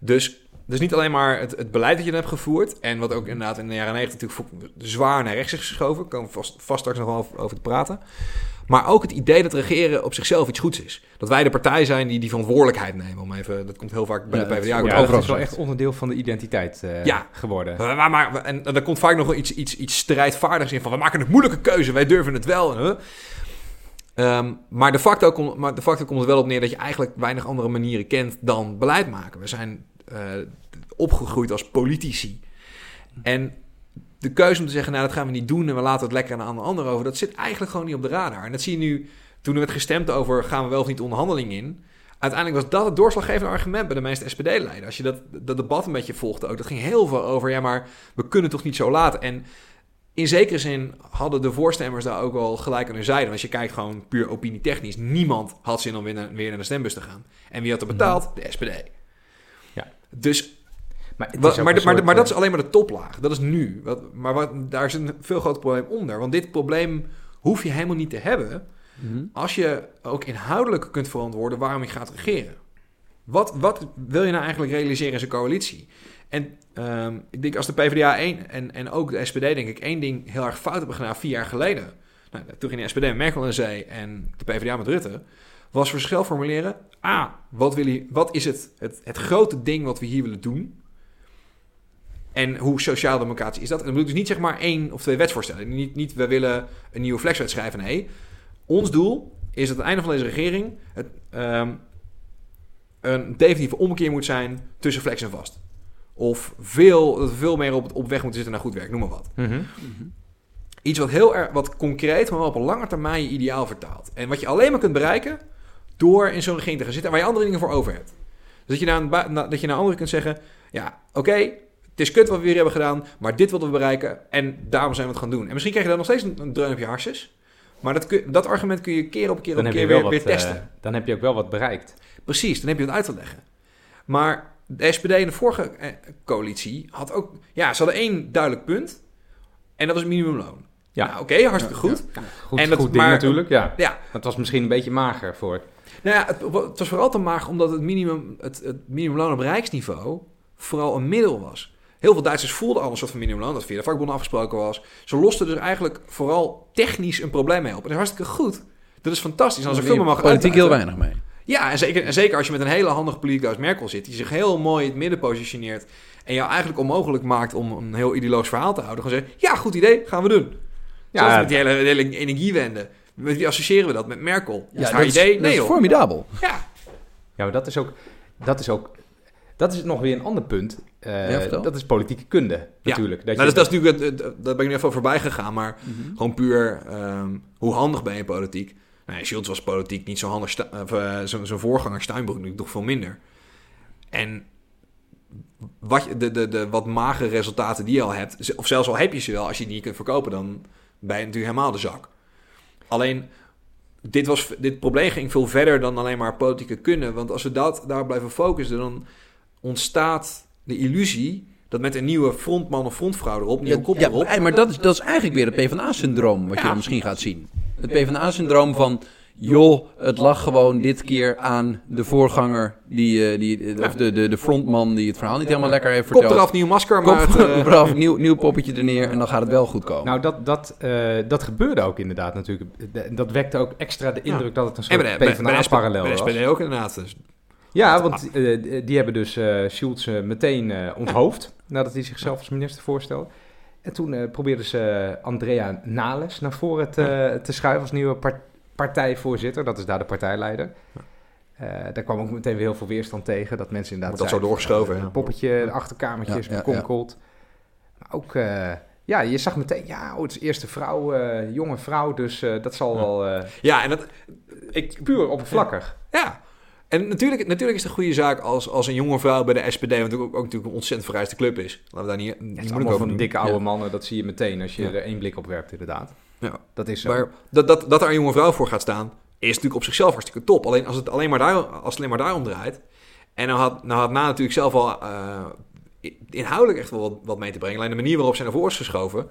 Dus, dus niet alleen maar het, het beleid dat je dan hebt gevoerd, en wat ook inderdaad in de jaren 90 natuurlijk zwaar naar rechts is geschoven, daar komen we vast, vast straks nog wel over, over te praten. Maar ook het idee dat regeren op zichzelf iets goeds is. Dat wij de partij zijn die die verantwoordelijkheid nemen. Om even, dat komt heel vaak bij Ja, de PvdA. Ja, dat is wel echt onderdeel van de identiteit eh, Ja. geworden. maar, maar, maar- en, en er komt vaak nog wel iets, iets, iets strijdvaardigs in van... we maken een moeilijke keuze, wij durven het wel. Huh? Ehm, maar, de facto komt, maar de facto komt het wel op neer dat je eigenlijk weinig andere manieren kent dan beleid maken. We zijn eh, opgegroeid als politici. En de keuze om te zeggen, nou dat gaan we niet doen... en we laten het lekker aan de ander over... dat zit eigenlijk gewoon niet op de radar. En dat zie je nu, toen er werd gestemd over... gaan we wel of niet onderhandeling in... Uiteindelijk was dat het doorslaggevende argument bij de meeste SPD-leiders. Als je dat, dat debat een beetje volgde ook, dat ging heel veel over, ja, maar we kunnen toch niet zo laten. En in zekere zin hadden de voorstemmers daar ook wel gelijk aan hun zijde. Want als je kijkt gewoon puur opinietechnisch, niemand had zin om weer naar, weer naar de stembus te gaan. En wie had er betaald? De SPD. Ja. Dus, Maar, is maar, een maar, dat is eh, alleen maar de toplaag. Dat is nu. Wat, maar wat, daar is een veel groter probleem onder. Want dit probleem hoef je helemaal niet te hebben als je ook inhoudelijk kunt verantwoorden waarom je gaat regeren. Wat, wat wil je nou eigenlijk realiseren in zo'n coalitie? En ehm, ik denk als de PvdA één en, en ook de SPD denk ik één ding heel erg fout hebben gedaan vier jaar geleden. Nou, toen ging de SPD met Merkel en Zee en de PvdA met Rutte. Was verschil formuleren. A, wat, wil je, wat is het, het, het grote ding wat we hier willen doen? En hoe sociaal-democratisch is dat? En dan bedoel ik dus niet zeg maar één of twee wetsvoorstellen. Niet, niet we willen een nieuwe flexwet schrijven. Nee, ons doel is dat aan het einde van deze regering het, ehm, een definitieve omkeer moet zijn tussen flex en vast. Of veel, dat we veel meer op, op weg moeten zitten naar goed werk, noem maar wat. mhm. Iets wat heel erg, wat concreet, maar wel op een lange termijn je ideaal vertaalt. En wat je alleen maar kunt bereiken door in zo'n regering te gaan zitten waar je andere dingen voor over hebt. Dus dat je naar, een bui- na- dat je naar anderen kunt zeggen, ja, oké, het is kut wat we hier hebben gedaan, maar dit wilden we bereiken en daarom zijn we het gaan doen. En misschien krijg je dan nog steeds een, een dreun op je harses. Maar dat, kun- dat argument kun je keer op keer op Dan keer weer, wat, weer testen. eh, dan heb je ook wel wat bereikt. Precies, dan heb je het uit te leggen. Maar de SPD in de vorige eh, coalitie had ook... Ja, ze hadden één duidelijk punt. En dat was het minimumloon. Ja. Nou, oké, hartstikke goed. Goed, En dat- goed ding maar- natuurlijk, ja. Ja, Het was misschien een beetje mager voor... Nou ja, het, het was vooral te maag omdat het, minimum, het, het minimumloon op rijksniveau vooral een middel was. Heel veel Duitsers voelden al een soort van minimumloon dat via de vakbonden afgesproken was. Ze losten dus eigenlijk vooral technisch een probleem mee op. En dat is hartstikke goed. Dat is fantastisch. Als veel meer mag Politiek heel weinig mee. Ja, en zeker, en zeker als je met een hele handige politicus als Merkel zit, die zich heel mooi in het midden positioneert en jou eigenlijk onmogelijk maakt om een heel ideologisch verhaal te houden. Gewoon zeggen, ja, goed idee, gaan we doen. Ja, met die hele, hele energiewende. Met wie associëren we dat? Met Merkel. Ja, is haar dat idee? dat Nee, is joh. formidabel. Ja, Ja, maar dat is ook, dat is ook, dat is nog weer een ander punt. Eh, Ja, dat is politieke kunde, natuurlijk. Dat nou, dat, dat is natuurlijk, het- daar ben ik nu even voorbij gegaan, maar gewoon puur, ehm, hoe handig ben je in politiek? Nou, ja, Schultz was politiek niet zo handig, of, eh, zijn zijn voorganger Steinbrück natuurlijk nog veel minder. En wat, de, de, de wat magere resultaten die je al hebt, of zelfs al heb je ze wel, als je die niet kunt verkopen, dan ben je natuurlijk helemaal de zak. Alleen, dit, was, dit probleem ging veel verder dan alleen maar politieke kunde. Want als we dat, daar blijven focussen, dan ontstaat de illusie dat met een nieuwe frontman of frontvrouw erop, nieuwe kop ja, erop... maar- maar dat is, dat is eigenlijk weer het PvdA-syndroom, wat je Ja. dan misschien gaat zien. Het PvdA-syndroom van, joh, het lag gewoon dit keer aan de voorganger, die, eh, die, of de, de, de frontman die het verhaal niet helemaal lekker heeft Kop verteld. eraf, nieuw masker, Kop maar het, eh, eraf, nieuw, nieuw poppetje er neer en dan gaat het wel goed komen. Nou, dat, dat, eh, dat gebeurde ook inderdaad natuurlijk. Dat wekte ook extra de indruk dat het een en soort bij bij, bij PvdA-parallel bij was. SPD ook inderdaad. Dus, Ja, want eh, die hebben dus eh Schulz eh, meteen eh, onthoofd nadat hij zichzelf als minister voorstelde. En toen eh, probeerden ze Andrea Nales naar voren te, te schuiven als nieuwe par- partijvoorzitter. Dat is daar de partijleider. Eh, daar kwam ook meteen weer heel veel weerstand tegen. Dat mensen inderdaad Wordt dat zo doorgeschoven, eh. Een poppetje, de achterkamertjes, Ja, ja. Maar ook, eh, ja, je zag meteen, ja, oh, het is eerste vrouw, eh, jonge vrouw. Dus eh, dat zal wel eh, ja, en dat... Ik, puur oppervlakkig. Ja. En natuurlijk, natuurlijk is het een goede zaak als, als een jonge vrouw bij de SPD, wat ook, ook natuurlijk een ontzettend vereiste club is. Laten we daar niet, Het niet is moeilijk allemaal over van doen. dikke oude Ja. mannen, dat zie je meteen als je Ja. er één blik op werpt, inderdaad. Ja. Dat is zo. Maar dat, dat, dat er een jonge vrouw voor gaat staan, is natuurlijk op zichzelf hartstikke top. Alleen als het alleen maar, daar, als het alleen maar daarom draait. En nou had, nou had Na natuurlijk zelf al eh, inhoudelijk echt wel wat, wat mee te brengen. Alleen de manier waarop zij naar voren is geschoven,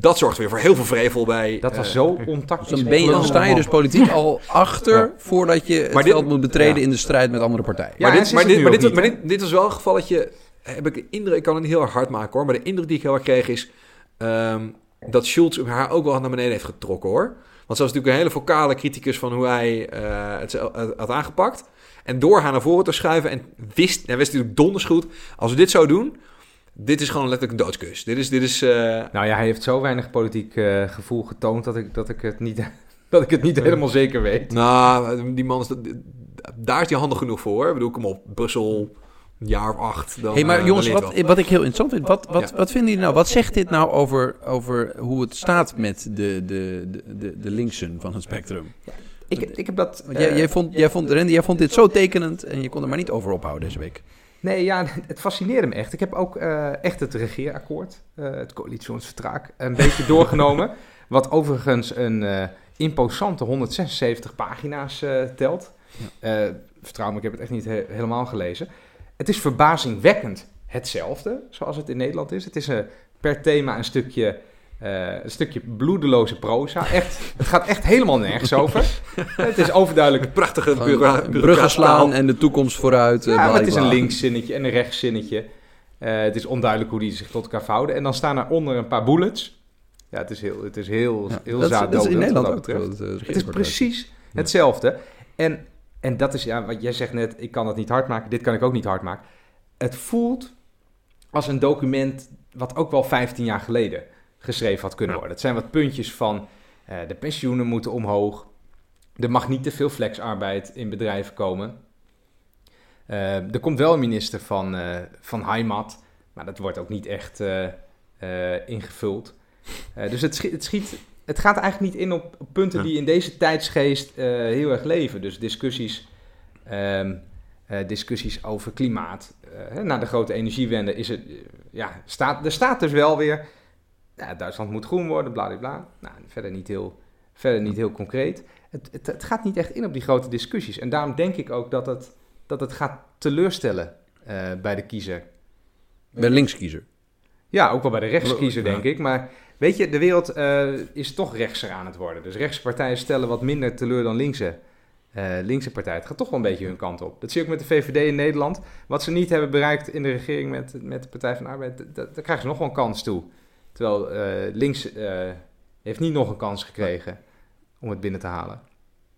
dat zorgt weer voor heel veel vrevel bij... dat was eh, zo ontactisch. Dus dan, ben je, dan sta je dus politiek al achter voordat je het Maar dit- veld moet betreden ja. in de strijd met andere partijen. Ja, maar dit, maar, dit, maar, dit, niet, maar hè? dit, dit was wel een gevalletje. Heb ik de indruk, ik kan het niet heel erg hard maken hoor. Maar de indruk die ik heel erg kreeg is. ehm, dat Schulz haar ook wel naar beneden heeft getrokken hoor. Want ze was natuurlijk een hele vocale criticus van hoe hij eh, het zo- het had aangepakt. En door haar naar voren te schuiven en wist, en wist natuurlijk donders goed. Als we dit zo doen, dit is gewoon letterlijk een doodskus. Dit is, dit is eh, Nou ja, hij heeft zo weinig politiek eh, gevoel getoond dat ik, dat ik het niet, dat ik het niet helemaal zeker weet. nou, die man is, daar is hij handig genoeg voor. Ik bedoel, kom op, Brussel, een jaar of acht. Dan, hey, maar eh, jongens, wat, wat ik heel interessant vind, wat, wat, Ja. wat vinden jullie nou? Wat zegt dit nou over, over hoe het staat met de, de, de, de, de linksen van het spectrum? Ik, ik heb dat... Want jij, jij, vond, jij, vond, Randy, jij vond dit zo tekenend en je kon er maar niet over ophouden deze week. Nee, ja, het fascineerde me echt. Ik heb ook eh, echt het regeerakkoord, eh, het coalitieonsverdrag, een beetje doorgenomen. Wat overigens een eh, imposante 176 pagina's telt. Vertrouw me, ik heb het echt niet he- helemaal gelezen. Het is verbazingwekkend hetzelfde, zoals het in Nederland is. Het is per thema een stukje, eh, een stukje bloedeloze proza. Echt, het gaat echt helemaal nergens over. het is overduidelijk prachtige Gewoon bureau, bruggen slaan en de toekomst vooruit. eh, Ja, maar het is een linkszinnetje en een rechtszinnetje. Eh, het is onduidelijk hoe die zich tot elkaar verhouden. En dan staan er onder een paar bullets. Ja, het is heel, het is heel, Ja, heel dat, is, dat is in Nederland ook. dat betreft. het, Het is precies hetzelfde. En, en dat is, ja, wat jij zegt net, ik kan het niet hard maken. Dit kan ik ook niet hard maken. Het voelt als een document wat ook wel 15 jaar geleden geschreven had kunnen worden. Het zijn wat puntjes van eh, de pensioenen moeten omhoog. Er mag niet te veel flexarbeid in bedrijven komen. Eh, er komt wel een minister van, eh van Heimat, maar dat wordt ook niet echt ingevuld. Dus het schiet, het schiet, het gaat eigenlijk niet in op, op punten Ja. die in deze tijdsgeest heel erg leven. Dus discussies, ehm, eh, discussies over klimaat. Na de grote energiewende is het, ja, staat, er staat dus wel weer, ja, Duitsland moet groen worden, bla bla bla. Nou, verder niet heel, verder niet heel concreet. Het, het, het gaat niet echt in op die grote discussies. En daarom denk ik ook dat het, dat het gaat teleurstellen eh, bij de kiezer. Bij de linkskiezer. Ja, ook wel bij de rechtskiezer, Ja. denk ik. Maar weet je, de wereld eh, is toch rechtser aan het worden. Dus rechtse partijen stellen wat minder teleur dan linkse. eh, linkse partij. Het gaat toch wel een beetje hun kant op. Dat zie je ook met de VVD in Nederland. Wat ze niet hebben bereikt in de regering met, met de Partij van de Arbeid, daar krijgen ze nog wel een kans toe. Terwijl eh, links eh, heeft niet nog een kans gekregen om het binnen te halen.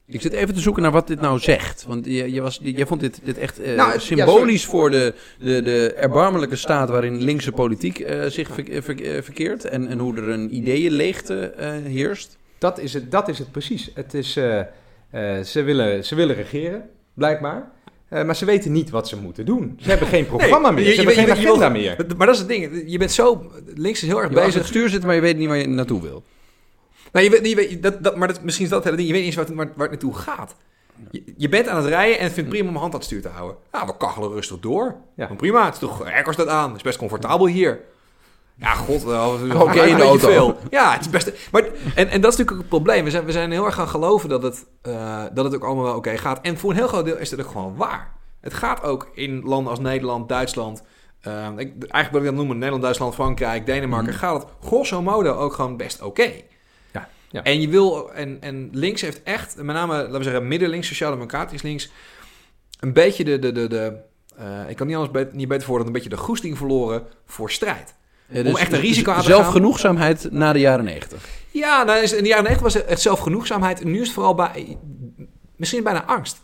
Ik zit even te zoeken naar wat dit nou zegt. Want je, je, was, je vond dit, dit echt eh, Nou, ja, symbolisch voor de, de, de erbarmelijke staat waarin linkse politiek zich ver- ver- verkeert. En, en hoe er een ideeënleegte eh heerst. Dat is het, dat is het precies. Het is, ze, willen, ze willen regeren, blijkbaar. Eh, maar ze weten niet wat ze moeten doen. Ze hebben geen programma meer. je- Ze je- hebben je- geen je- agenda je- meer. Maar dat is het ding. Je bent zo... Links is heel erg Je bezig. het stuur zitten, maar je weet niet waar je naartoe wil. Nou, je weet, je weet, dat, dat, maar dat, misschien is dat het hele ding. Je weet niet eens waar, het- waar, waar het naartoe gaat. Je, je bent aan het rijden en vindt prima om mijn hand aan het stuur te houden. Nou, we kachelen rustig door. Ja. Ja. prima, het is toch airco staat aan. Het is best comfortabel hier. Ja, god, is Oké, in de auto. Veel. Ja, het is best. Maar, en, en dat is natuurlijk ook het probleem. We zijn, we zijn heel erg gaan geloven dat het, eh, dat het ook allemaal wel oké gaat. En voor een heel groot deel is dat ook gewoon waar. Het gaat ook in landen als Nederland, Duitsland. eh, ik, eigenlijk wil ik dat noemen: Nederland, Duitsland, Frankrijk, Denemarken. Mhm. Gaat het grosso modo ook gewoon best oké. Ja, ja. En je wil, en, en links heeft echt, met name, laten we zeggen, middenlinks, sociaal-democratisch links, een beetje de, de, de, de eh, ik kan niet anders bet- niet beter voor dan een beetje de goesting verloren voor strijd. Om echt een risico aan te gaan. Zelfgenoegzaamheid na de jaren negentig. Ja, nou, in de jaren 90 was het zelfgenoegzaamheid. Nu is het vooral bij, misschien bijna angst.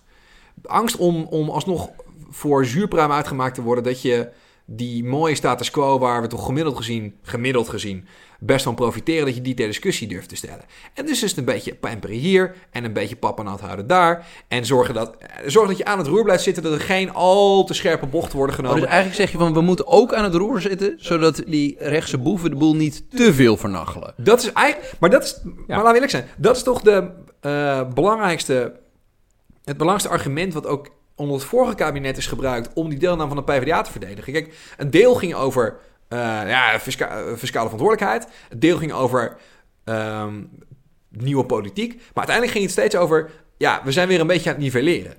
Angst om, om alsnog voor zuurpruim uitgemaakt te worden. Dat je die mooie status quo waar we toch gemiddeld gezien, gemiddeld gezien, best van profiteren. Dat je die ter discussie durft te stellen. En dus is het een beetje pamperen hier en een beetje pappenat houden daar. En zorgen dat, eh, zorgen dat je aan het roer blijft zitten. Dat er geen al te scherpe bochten worden Oh, genomen. dus eigenlijk zeg je van, we moeten ook aan het roer zitten, zodat die rechtse boeven de boel niet te veel vernachelen. Dat is eigenlijk, maar dat is, maar laten we eerlijk zijn, dat is toch de eh, belangrijkste, het belangrijkste argument wat ook onder het vorige kabinet is gebruikt om die deelname van de PvdA te verdedigen. Kijk, een deel ging over eh, ja, fisca- eh, fiscale verantwoordelijkheid, een deel ging over ehm, nieuwe politiek, maar uiteindelijk ging het steeds over, ja, we zijn weer een beetje aan het nivelleren.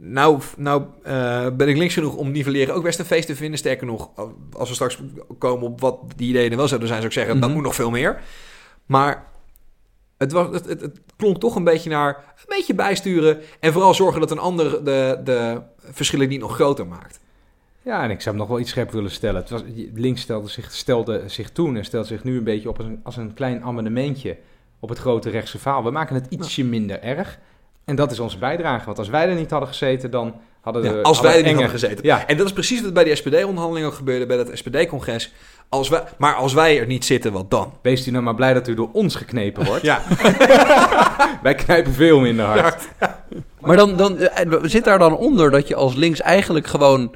Nou, nou eh, ben ik links genoeg om nivelleren ook best een feest te vinden. Sterker nog, als we straks komen op wat die ideeën er wel zouden zijn, zou ik zeggen, dat Mhm. moet nog veel meer. Maar het, was, het, het, het klonk toch een beetje naar een beetje bijsturen. En vooral zorgen dat een ander de, de verschillen niet nog groter maakt. Ja, en ik zou hem nog wel iets scherp willen stellen. Het was, links stelde zich, stelde zich toen en stelt zich nu een beetje op als een, als een klein amendementje op het grote rechtse verhaal. We maken het ietsje minder erg. En dat is onze bijdrage. Want als wij er niet hadden gezeten, dan hadden we... Ja, als hadden wij er niet hadden gezeten. Ja, En dat is precies wat bij die SPD-onderhandelingen ook gebeurde, bij dat SPD-congres. Als wij, maar als wij er niet zitten, wat dan? wees u nou maar blij dat u door ons geknepen wordt. Ja, Wij knijpen veel minder hard. Maar dan, dan eh, zit daar dan onder dat je als links eigenlijk gewoon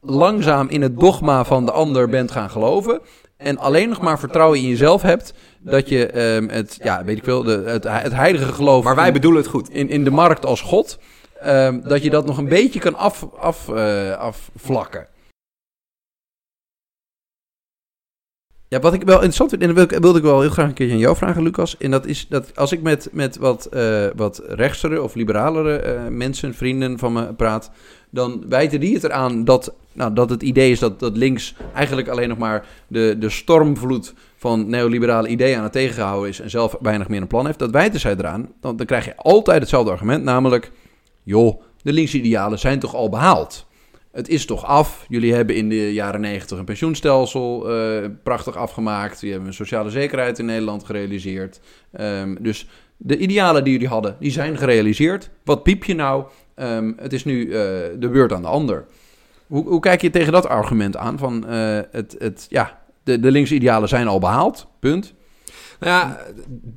langzaam in het dogma van de ander bent gaan geloven. En alleen nog maar vertrouwen in jezelf hebt dat je ehm, het, ja, weet ik veel, de, het, het heilige geloof maar wij in, bedoelen het goed. in, in de markt als God, ehm, dat je dat nog een beetje kan af, af, eh, afvlakken. Ja, wat ik wel interessant vind, en dat wilde ik wel heel graag een keertje aan jou vragen, Lucas. En dat is dat als ik met, met wat, eh wat rechtsere of liberalere eh, mensen, vrienden van me praat, dan wijten die het eraan dat, nou, dat het idee is dat, dat links eigenlijk alleen nog maar de, de stormvloed van neoliberale ideeën aan het tegenhouden is en zelf weinig meer een plan heeft. Dat wijten zij eraan. Dan, dan krijg je altijd hetzelfde argument, namelijk, joh, de linkse idealen zijn toch al behaald. Het is toch af. Jullie hebben in de jaren negentig een pensioenstelsel eh, prachtig afgemaakt. Je hebben een sociale zekerheid in Nederland gerealiseerd. Ehm, dus de idealen die jullie hadden, die zijn gerealiseerd. Wat piep je nou? Ehm, het is nu eh, de beurt aan de ander. Hoe, hoe kijk je tegen dat argument aan? Van eh, het, het, ja, de, de linkse idealen zijn al behaald. Punt. Nou ja,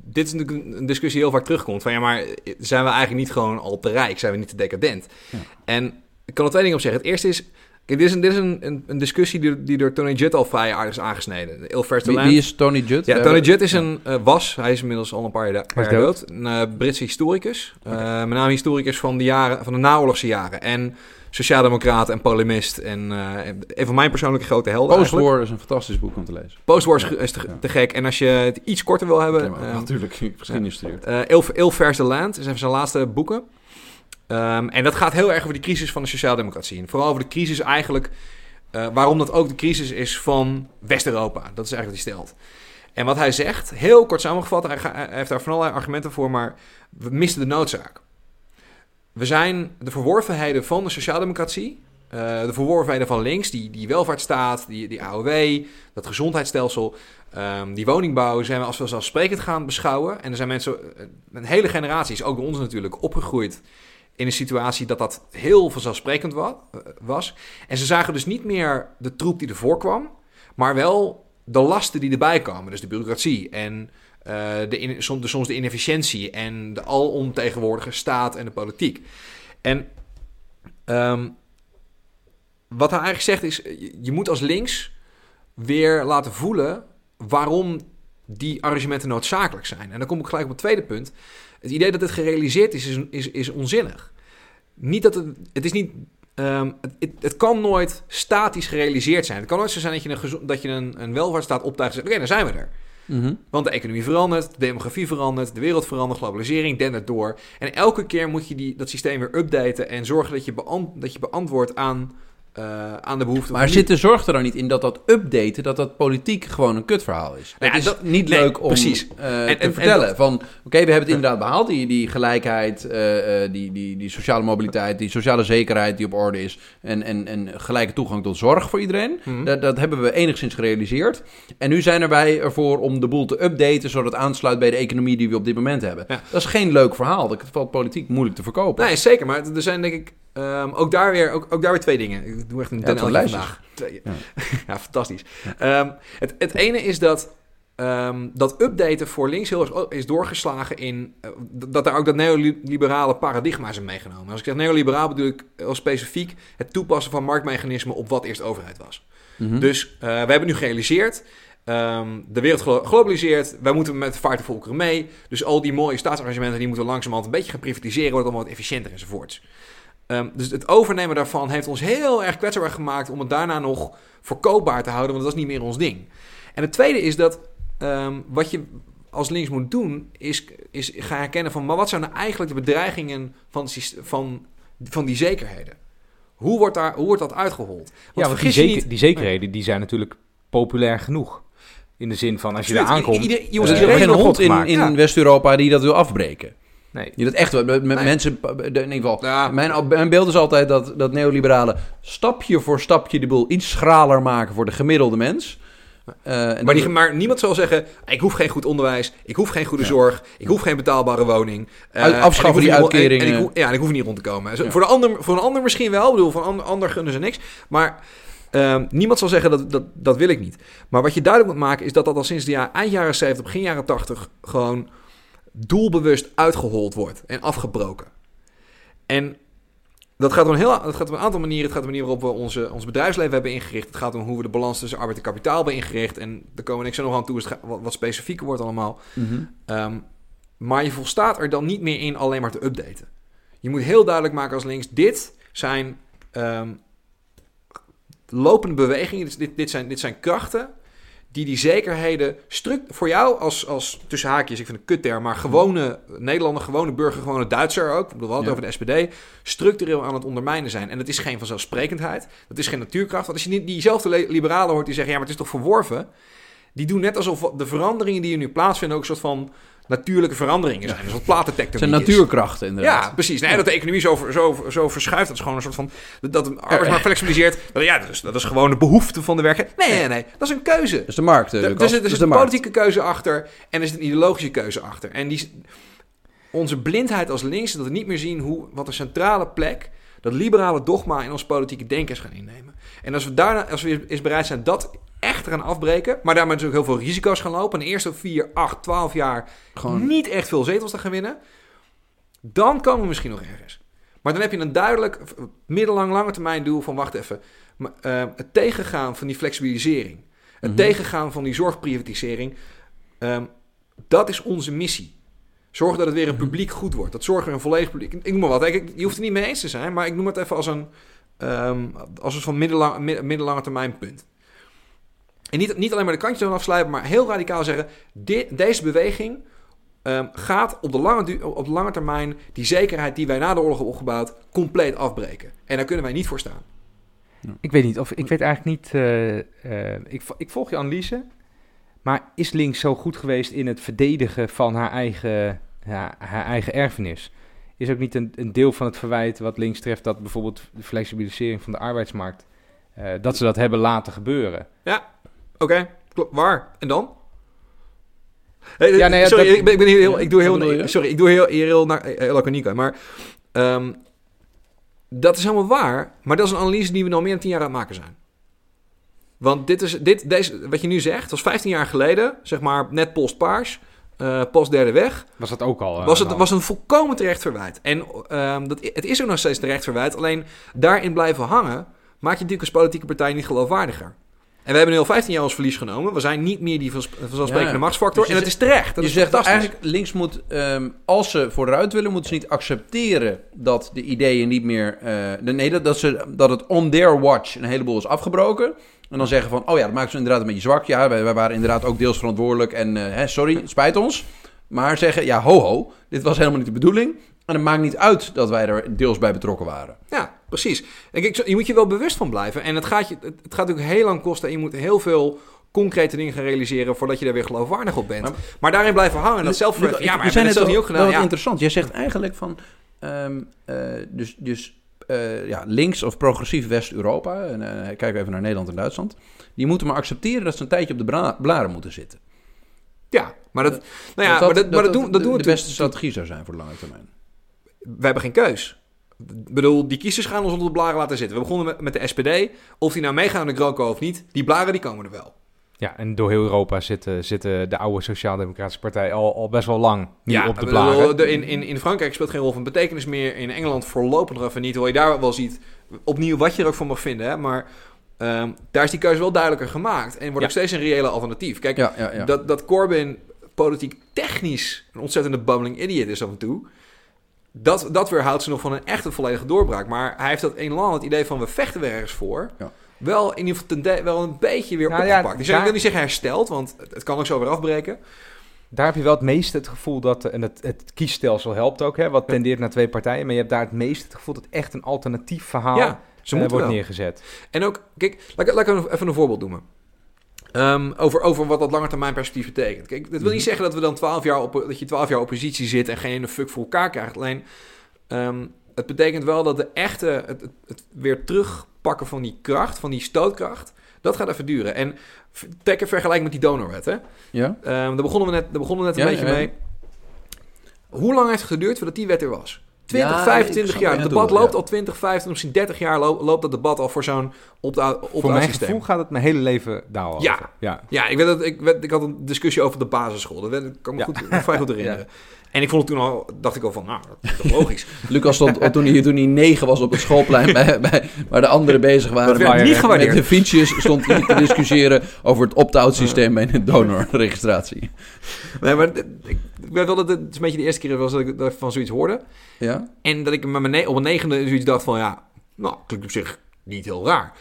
dit is natuurlijk een- een discussie die heel vaak terugkomt. Van ja, maar zijn we eigenlijk niet gewoon al te rijk? Zijn we niet te decadent? Ja. En ik kan er twee dingen op zeggen. Het eerste is, kijk, dit is een, dit is een, een, discussie die, die door Tony Judd al vrij aardig is aangesneden. Il Wie, Land. wie is Tony Judd? Ja, Tony Judd is een, eh, was, hij is inmiddels al een paar jaar, paar is jaar dood. een eh, Britse historicus. Eh, met name historicus van de, jaren, van de naoorlogse jaren. En sociaaldemocraat en polemist. En eh, een van mijn persoonlijke grote helden eigenlijk. Postwar is een fantastisch boek om te lezen. Postwar is, Ja, is te, ja. te gek. En als je het iets korter wil hebben... Ja, maar natuurlijk, geschiedenis gestudeerd. eh Il, Il Vers de Land is een van zijn laatste boeken. Ehm, en dat gaat heel erg over de crisis van de sociaaldemocratie. En vooral over de crisis eigenlijk... eh, waarom dat ook de crisis is van West-Europa. Dat is eigenlijk wat hij stelt. En wat hij zegt, heel kort samengevat... hij, heeft daar van allerlei argumenten voor... maar we misten de noodzaak. we zijn de verworvenheden van de sociaaldemocratie, eh, de verworvenheden van links, die, die welvaartsstaat, die, die AOW, dat gezondheidsstelsel, ehm, die woningbouw, zijn we als vanzelfsprekend gaan beschouwen. En er zijn mensen, eh, een hele generatie is ook bij ons natuurlijk opgegroeid in een situatie dat dat heel vanzelfsprekend wa- was. En ze zagen dus niet meer de troep die ervoor kwam, maar wel de lasten die erbij komen. Dus de bureaucratie en eh, de, de, soms de inefficiëntie en de alomtegenwoordige staat en de politiek. En ehm, wat hij eigenlijk zegt is, je, je moet als links weer laten voelen waarom die arrangementen noodzakelijk zijn. En dan kom ik gelijk op het tweede punt. Het idee dat het gerealiseerd is, is, is, is onzinnig. Niet dat het, het is niet Ehm, het, het, kan nooit statisch gerealiseerd zijn. Het kan nooit zo zijn dat je een, dat je een, een welvaartsstaat optuigt en zegt... oké, dan zijn we er. Mhm. Want de economie verandert, de demografie verandert, de wereld verandert, globalisering dendert door. En elke keer moet je die, dat systeem weer updaten en zorgen dat je, beant, dat je beantwoordt aan, eh, aan de behoeften. Maar van zit de zorg er dan niet in dat dat updaten, dat dat politiek gewoon een kutverhaal is? Nou het is dat- niet nee, leuk om precies. eh, En- te en- vertellen en van, oké, we hebben het inderdaad behaald, die, die gelijkheid, eh, die, die, die sociale mobiliteit, die sociale zekerheid die op orde is en, en, en gelijke toegang tot zorg voor iedereen. Mhm. Dat, dat hebben we enigszins gerealiseerd. En nu zijn er wij ervoor om de boel te updaten, zodat het aansluit bij de economie die we op dit moment hebben. Ja. Dat is geen leuk verhaal. Dat valt politiek moeilijk te verkopen. Nee, zeker. Maar er zijn denk ik ehm, ook, daar weer, ook, ook daar weer twee dingen. Ik doe echt een Ja, vandaag. Twee. Ja. Ja, fantastisch. Ehm, het, het ene is dat, ehm, dat updaten voor links heel erg is doorgeslagen in... eh, dat daar ook dat neoliberale paradigma is in meegenomen. Als ik zeg neoliberaal bedoel ik heel specifiek het toepassen van marktmechanismen op wat eerst overheid was. Mhm. Dus eh, we hebben nu gerealiseerd. De wereld glo- globaliseert. Wij moeten met vaart de volkeren mee. Dus al die mooie staatsarrangementen die moeten langzamerhand een beetje gaan privatiseren. Wordt allemaal wat efficiënter enzovoorts. Ehm, dus het overnemen daarvan heeft ons heel erg kwetsbaar gemaakt om het daarna nog verkoopbaar te houden. Want dat was niet meer ons ding. En het tweede is dat ehm, wat je als links moet doen, is, is gaan herkennen van... maar wat zijn nou eigenlijk de bedreigingen van, van, van die zekerheden? Hoe wordt, daar, hoe wordt dat uitgehold? Ja, want die, zeker, niet- die zekerheden die zijn natuurlijk populair genoeg. In de zin van als je daar aankomt. Ieder- Er is eh, geen hond in, in Ja. West-Europa die dat wil afbreken. Nee. Die dat echt wel. Met Nee. mensen. In ieder geval. Ja. Mijn, mijn beeld is altijd dat, dat neoliberalen stapje voor stapje de boel iets schraler maken voor de gemiddelde mens. Eh, en Maar, dat- die, maar niemand zal zeggen: ik hoef geen goed onderwijs, ik hoef geen goede Ja. zorg, ik hoef geen betaalbare woning. Uit- en afschaffen die en- uitkeringen. En, ik ja, en ik hoef niet rond te komen. Ja. Voor, de ander, voor een ander misschien wel, ik bedoel, voor een ander, ander gunnen ze niks. Maar ehm, niemand zal zeggen dat, dat dat wil ik niet. Maar wat je duidelijk moet maken is dat dat al sinds de jaar, eind jaren 70, begin jaren 80 gewoon doelbewust uitgehold wordt en afgebroken. En dat gaat, op een heel, dat gaat op een aantal manieren. Het gaat op de manier waarop we onze, ons bedrijfsleven hebben ingericht. Het gaat om hoe we de balans tussen arbeid en kapitaal hebben ingericht. En daar komen we niks nog aan toe. Dus gaat wat, wat specifieker wordt allemaal. Mhm. Ehm, maar je volstaat er dan niet meer in alleen maar te updaten. Je moet heel duidelijk maken als links: dit zijn ehm, lopende bewegingen. Dit, dit zijn, dit zijn krachten die die zekerheden voor jou als, als tussen haakjes, ik vind het een kutterm, maar gewone Nederlander, gewone burger, gewone Duitser ook, ik bedoel, we hadden het Ja. over de SPD, structureel aan het ondermijnen zijn. En dat is geen vanzelfsprekendheid, dat is geen natuurkracht. Want als je niet diezelfde le- liberalen hoort die zeggen, ja, maar het is toch verworven, die doen net alsof de veranderingen die er nu plaatsvinden ook een soort van natuurlijke veranderingen zijn. Dus wat platentectoniek zijn is. natuurkrachten inderdaad. Ja, precies. Nee, dat de economie zo, zo, zo verschuift. Dat is gewoon een soort van... Dat de arbeidsmarkt flexibiliseert. Dat, ja, dat is, dat is gewoon de behoefte van de werker. Nee, nee, nee. Dat is een keuze. Dat is de markt. Er, zit, Dat er is zit de een markt. politieke keuze achter en er zit een ideologische keuze achter. En die, onze blindheid als links, dat we niet meer zien hoe, wat een centrale plek dat liberale dogma in ons politieke denken is gaan innemen. En als we daarna, als we eens bereid zijn dat echt te gaan afbreken, maar daarmee dus ook heel veel risico's gaan lopen, en de eerste 4, 8, 12 jaar Gewoon- niet echt veel zetels te gaan winnen, dan komen we misschien nog ergens. Maar dan heb je een duidelijk middellang, lange termijn doel van wacht even. maar, eh, het tegengaan van die flexibilisering. Het Mhm. tegengaan van die zorgprivatisering. ehm, dat is onze missie. Zorg dat het weer een Mhm. publiek goed wordt. Dat zorgen we een volledig publiek. Ik noem maar wat. Ik- Je hoeft het niet mee eens te zijn, maar ik noem het even als een, ehm, als een van middellang, mid- middellange termijn punt. En niet, niet alleen maar de kantjes afsluiten, maar heel radicaal zeggen: dit, deze beweging ehm, gaat op de, lange, op de lange termijn die zekerheid die wij na de oorlog hebben opgebouwd compleet afbreken. En daar kunnen wij niet voor staan. Ik weet niet, of ik weet eigenlijk niet. eh, eh, ik, ik volg je analyse. Maar is links zo goed geweest in het verdedigen van haar eigen, ja, haar eigen erfenis? is ook niet een, een deel van het verwijt wat links treft dat bijvoorbeeld de flexibilisering van de arbeidsmarkt, eh, dat ze dat hebben laten gebeuren. Oké, klopt. Waar? En dan? Hey, Ja, nee, sorry, dat- ik, ben, ik ben hier heel, ik doe heel, sorry, ik doe heel, hier heel, naar, heel laconiek aan, maar ehm, dat is helemaal waar, maar dat is een analyse die we al meer dan tien jaar aan het maken zijn. Want dit is, dit, deze, wat je nu zegt, was 15 jaar geleden, zeg maar net postpaars, eh post derde weg, Was dat ook al? eh, was het was een volkomen terecht verwijt. En ehm, dat, het is ook nog steeds terecht verwijt. Alleen daarin blijven hangen maakt je natuurlijk als politieke partij niet geloofwaardiger. En we hebben nu al 15 jaar ons verlies genomen. We zijn niet meer die vanzelfsprekende Ja. machtsfactor. Dus je en het is terecht. Dat je is zegt dat eigenlijk links moet, ehm, als ze vooruit willen, moeten ze niet accepteren dat de ideeën niet meer. eh, de, nee, dat, dat, ze, dat het on their watch een heleboel is afgebroken. En dan zeggen van, oh ja, dat maakt ze inderdaad een beetje zwak. Ja, wij, wij waren inderdaad ook deels verantwoordelijk. En eh, hè, sorry, het spijt ons. Maar zeggen, ja, ho ho, dit was helemaal niet de bedoeling. En het maakt niet uit dat wij er deels bij betrokken waren. Ja, precies. En kijk, je moet je wel bewust van blijven. En het gaat, je, het gaat natuurlijk heel lang kosten. En je moet heel veel concrete dingen gaan realiseren voordat je er weer geloofwaardig op bent. Maar- Maar, daarin blijven hangen. Dat zelf. Ja, maar we zijn het wel, niet ook gedaan. Ja. interessant. Jij zegt eigenlijk van, ehm, eh, dus, dus eh, ja, links of progressief West-Europa, en kijken we even naar Nederland en Duitsland, die moeten maar accepteren dat ze een tijdje op de blaren moeten zitten. ja, maar dat, nou ja, Dat maar dat, maar dat doen, dat de, doen we de beste strategie zou zijn voor de lange termijn. we hebben geen keus. Ik bedoel, die kiezers gaan ons onder de blaren laten zitten. We begonnen met, met de SPD. Of die nou meegaan naar de GroKo of niet, die blaren die komen er wel. Ja, en door heel Europa zitten, zitten de oude Sociaal-Democratische Partij al, al best wel lang nu op de blaren. de- in, in, in Frankrijk speelt geen rol van betekenis meer. In Engeland voorlopig nog even niet. Hoewel je daar wel ziet, opnieuw wat je er ook van mag vinden. Hè? Maar ehm, daar is die keuze wel duidelijker gemaakt. En wordt Ja. ook steeds een reële alternatief. Kijk, Ja, ja, ja. Dat, dat Corbyn politiek technisch een ontzettende bubbling idiot is af en toe. Dat, dat weerhoudt ze nog van een echte volledige doorbraak. Maar hij heeft dat een land het idee van we vechten er ergens voor. Ja. Wel in ieder geval ten wel een beetje weer Nou ja, opgepakt. ik, zeg, ik wil niet zeggen hersteld, want het, het kan ook zo weer afbreken. Daar heb je wel het meeste het gevoel dat, en het, het kiesstelsel helpt ook, hè, wat tendeert naar twee partijen, maar je hebt daar het meeste het gevoel dat echt een alternatief verhaal ja, ze eh, wordt wel. neergezet. En ook, kijk, laat, ik- laat ik even een voorbeeld noemen. Ehm, over, over wat dat langetermijn perspectief betekent. Kijk, dat wil Mhm. niet zeggen dat, we dan 12 jaar op, dat je 12 jaar oppositie zit en geen fuck voor elkaar krijgt. Alleen, ehm, het betekent wel dat de echte, het, het, het weer terugpakken van die kracht, van die stootkracht, dat gaat even duren. En trek een vergelijking met die donorwet. Hè? ja? Ehm, daar begonnen we net, daar begonnen we net een Ja, beetje ja. mee. Hoe lang heeft het geduurd voordat die wet er was? 20, Ja, ik 25 snap jaar. Het debat loopt ja. al 20, 25, misschien 30 jaar lo- loopt dat debat al voor zo'n opt-out Voor mijn opt-out systeem. gevoel gaat het mijn hele leven daarover. Ja. ja. Ja, ik, weet dat, ik, weet, ik had een discussie over de basisschool. Dat weet- ik kan me Ja. goed, vrij goed herinneren. En ik vond het toen al, dacht ik al van, nou, dat is toch logisch. Lucas stond toen hij, toen hij negen was op het schoolplein, bij, bij, waar de anderen bezig waren. Dat werd niet Met de fietsjes stond hij te discussiëren over het opt-out systeem bij de donorregistratie. Nee, maar ik, ik weet wel dat het een beetje de eerste keer was dat ik van zoiets hoorde. Ja? En dat ik met mijn op een negende zoiets dacht van, ja, nou, klinkt op zich niet heel raar.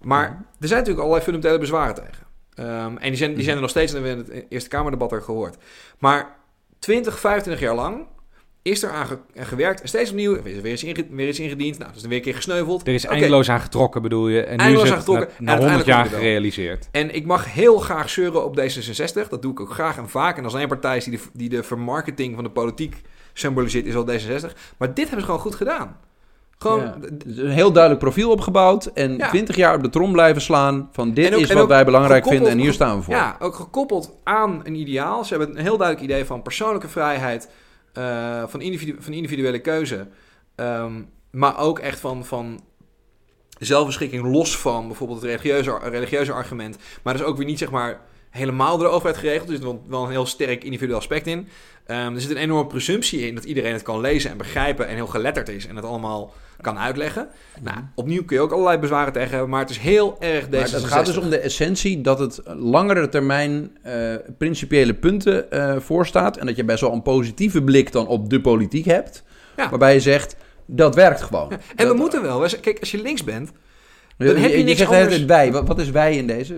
Maar er zijn natuurlijk allerlei fundamentele bezwaren tegen. Ehm, en die zijn, die zijn er nog steeds, en we hebben het Eerste Kamerdebat er gehoord. Maar 20, 25 jaar lang is er aan ge- aan gewerkt. En steeds opnieuw, er is weer iets, inge- weer iets ingediend. Nou, dat is dan weer een keer gesneuveld. Er is eindeloos aan getrokken, bedoel je. En Eindeloos nu is aan het getrokken. na, En na 100 jaar gerealiseerd. En ik mag heel graag zeuren op D66. Dat doe ik ook graag en vaak. En als er één partij is die de, die de vermarketing van de politiek symboliseert, is wel D66. Maar dit hebben ze gewoon goed gedaan. Gewoon, Ja. Dus een heel duidelijk profiel opgebouwd en Ja. 20 jaar op de trom blijven slaan van dit ook- is wat wij belangrijk vinden en hier staan we voor. Ja, ook gekoppeld aan een ideaal. Ze hebben een heel duidelijk idee van persoonlijke vrijheid, eh, van, individu van individuele keuze. Ehm, maar ook echt van, van zelfbeschikking los van bijvoorbeeld het religieuze, religieuze argument. Maar dus ook weer niet zeg maar helemaal door de overheid geregeld. Dus er zit wel- wel een heel sterk individueel aspect in. Ehm, er zit een enorme presumptie in dat iedereen het kan lezen en begrijpen en heel geletterd is en het allemaal kan uitleggen. Nou, opnieuw kun je ook allerlei bezwaren tegen hebben, maar het is heel erg deze. Maar het gaat dus om de essentie dat het langere termijn eh, principiële punten eh voorstaat. En dat je best wel een positieve blik dan op de politiek hebt. Ja. Waarbij je zegt, dat werkt gewoon. En we moeten wel. We- Kijk, als je links bent, dan heb je je niks de anders. tijd wij. Wat, wat is wij in deze?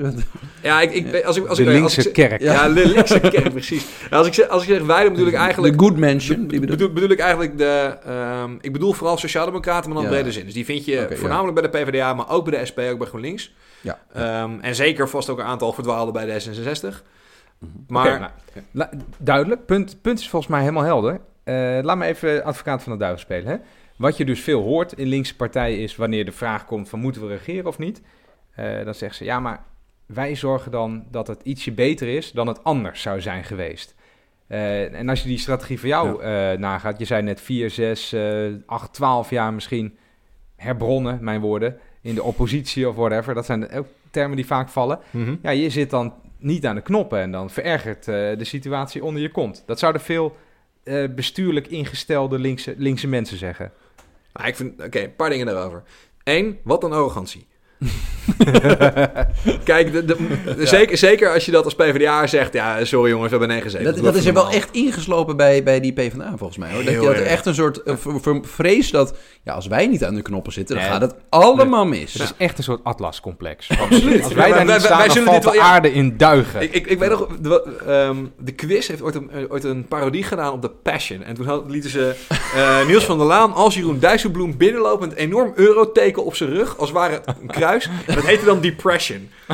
Ja, ik, ik, als ik, als De ik, als linkse ik, kerk. Ja, de linkse kerk, precies. Als ik, zeg- als ik zeg wij, dan bedoel ik eigenlijk... De good mention. die bedoel, bedoel- bedoel, ik eigenlijk de... ehm, ik bedoel vooral sociaaldemocraten, maar dan Ja. brede zin. Dus die vind je ja. voornamelijk bij de PvdA, maar ook bij de SP, ook bij GroenLinks. Ja. Ehm, en zeker vast ook een aantal verdwaalden bij D66. Maar Oké, nou, la- duidelijk. Punt, punt is volgens mij helemaal helder. eh, laat me even advocaat van de duivel spelen. Hè? Wat je dus veel hoort in linkse partijen is wanneer de vraag komt van moeten we regeren of niet. eh, dan zeggen ze ja, maar wij zorgen dan dat het ietsje beter is dan het anders zou zijn geweest. Eh, en als je die strategie van jou eh, nagaat, je zei net 4, 6, eh 8, 12 jaar misschien herbronnen, mijn woorden, in de oppositie of whatever. Dat zijn de, ook termen die vaak vallen. Mhm. Ja, je zit dan niet aan de knoppen en dan verergert de situatie onder je kont. Dat zouden veel bestuurlijk ingestelde linkse, linkse mensen zeggen. Nou, ik vind, oké, een paar dingen daarover. Eén, wat een arrogantie. Kijk, de, de- zeker, zeker als je dat als PvdA zegt, ja, sorry jongens, we hebben nee gezeten. Dat, dat is er wel echt ingeslopen bij, bij die PvdA volgens mij. Hoor. Dat je echt een soort eh, vrees dat ja, als wij niet aan de knoppen zitten, dan Nee, gaat het allemaal mis. Het is echt een soort atlascomplex. Absoluut. Als wij Ja, daar wij- niet staan, wij zullen valt dit de wel- ja. aarde in duigen. Ik, ik, ik weet nog, de, ehm, de quiz heeft ooit een, eh, ooit een parodie gedaan op de Passion. En toen had- lieten ze eh, Niels van der Laan als Jeroen Dijsselbloem binnenlopen... met een enorm euroteken op zijn rug, als het ware een kruis. En dat heette dan Depression.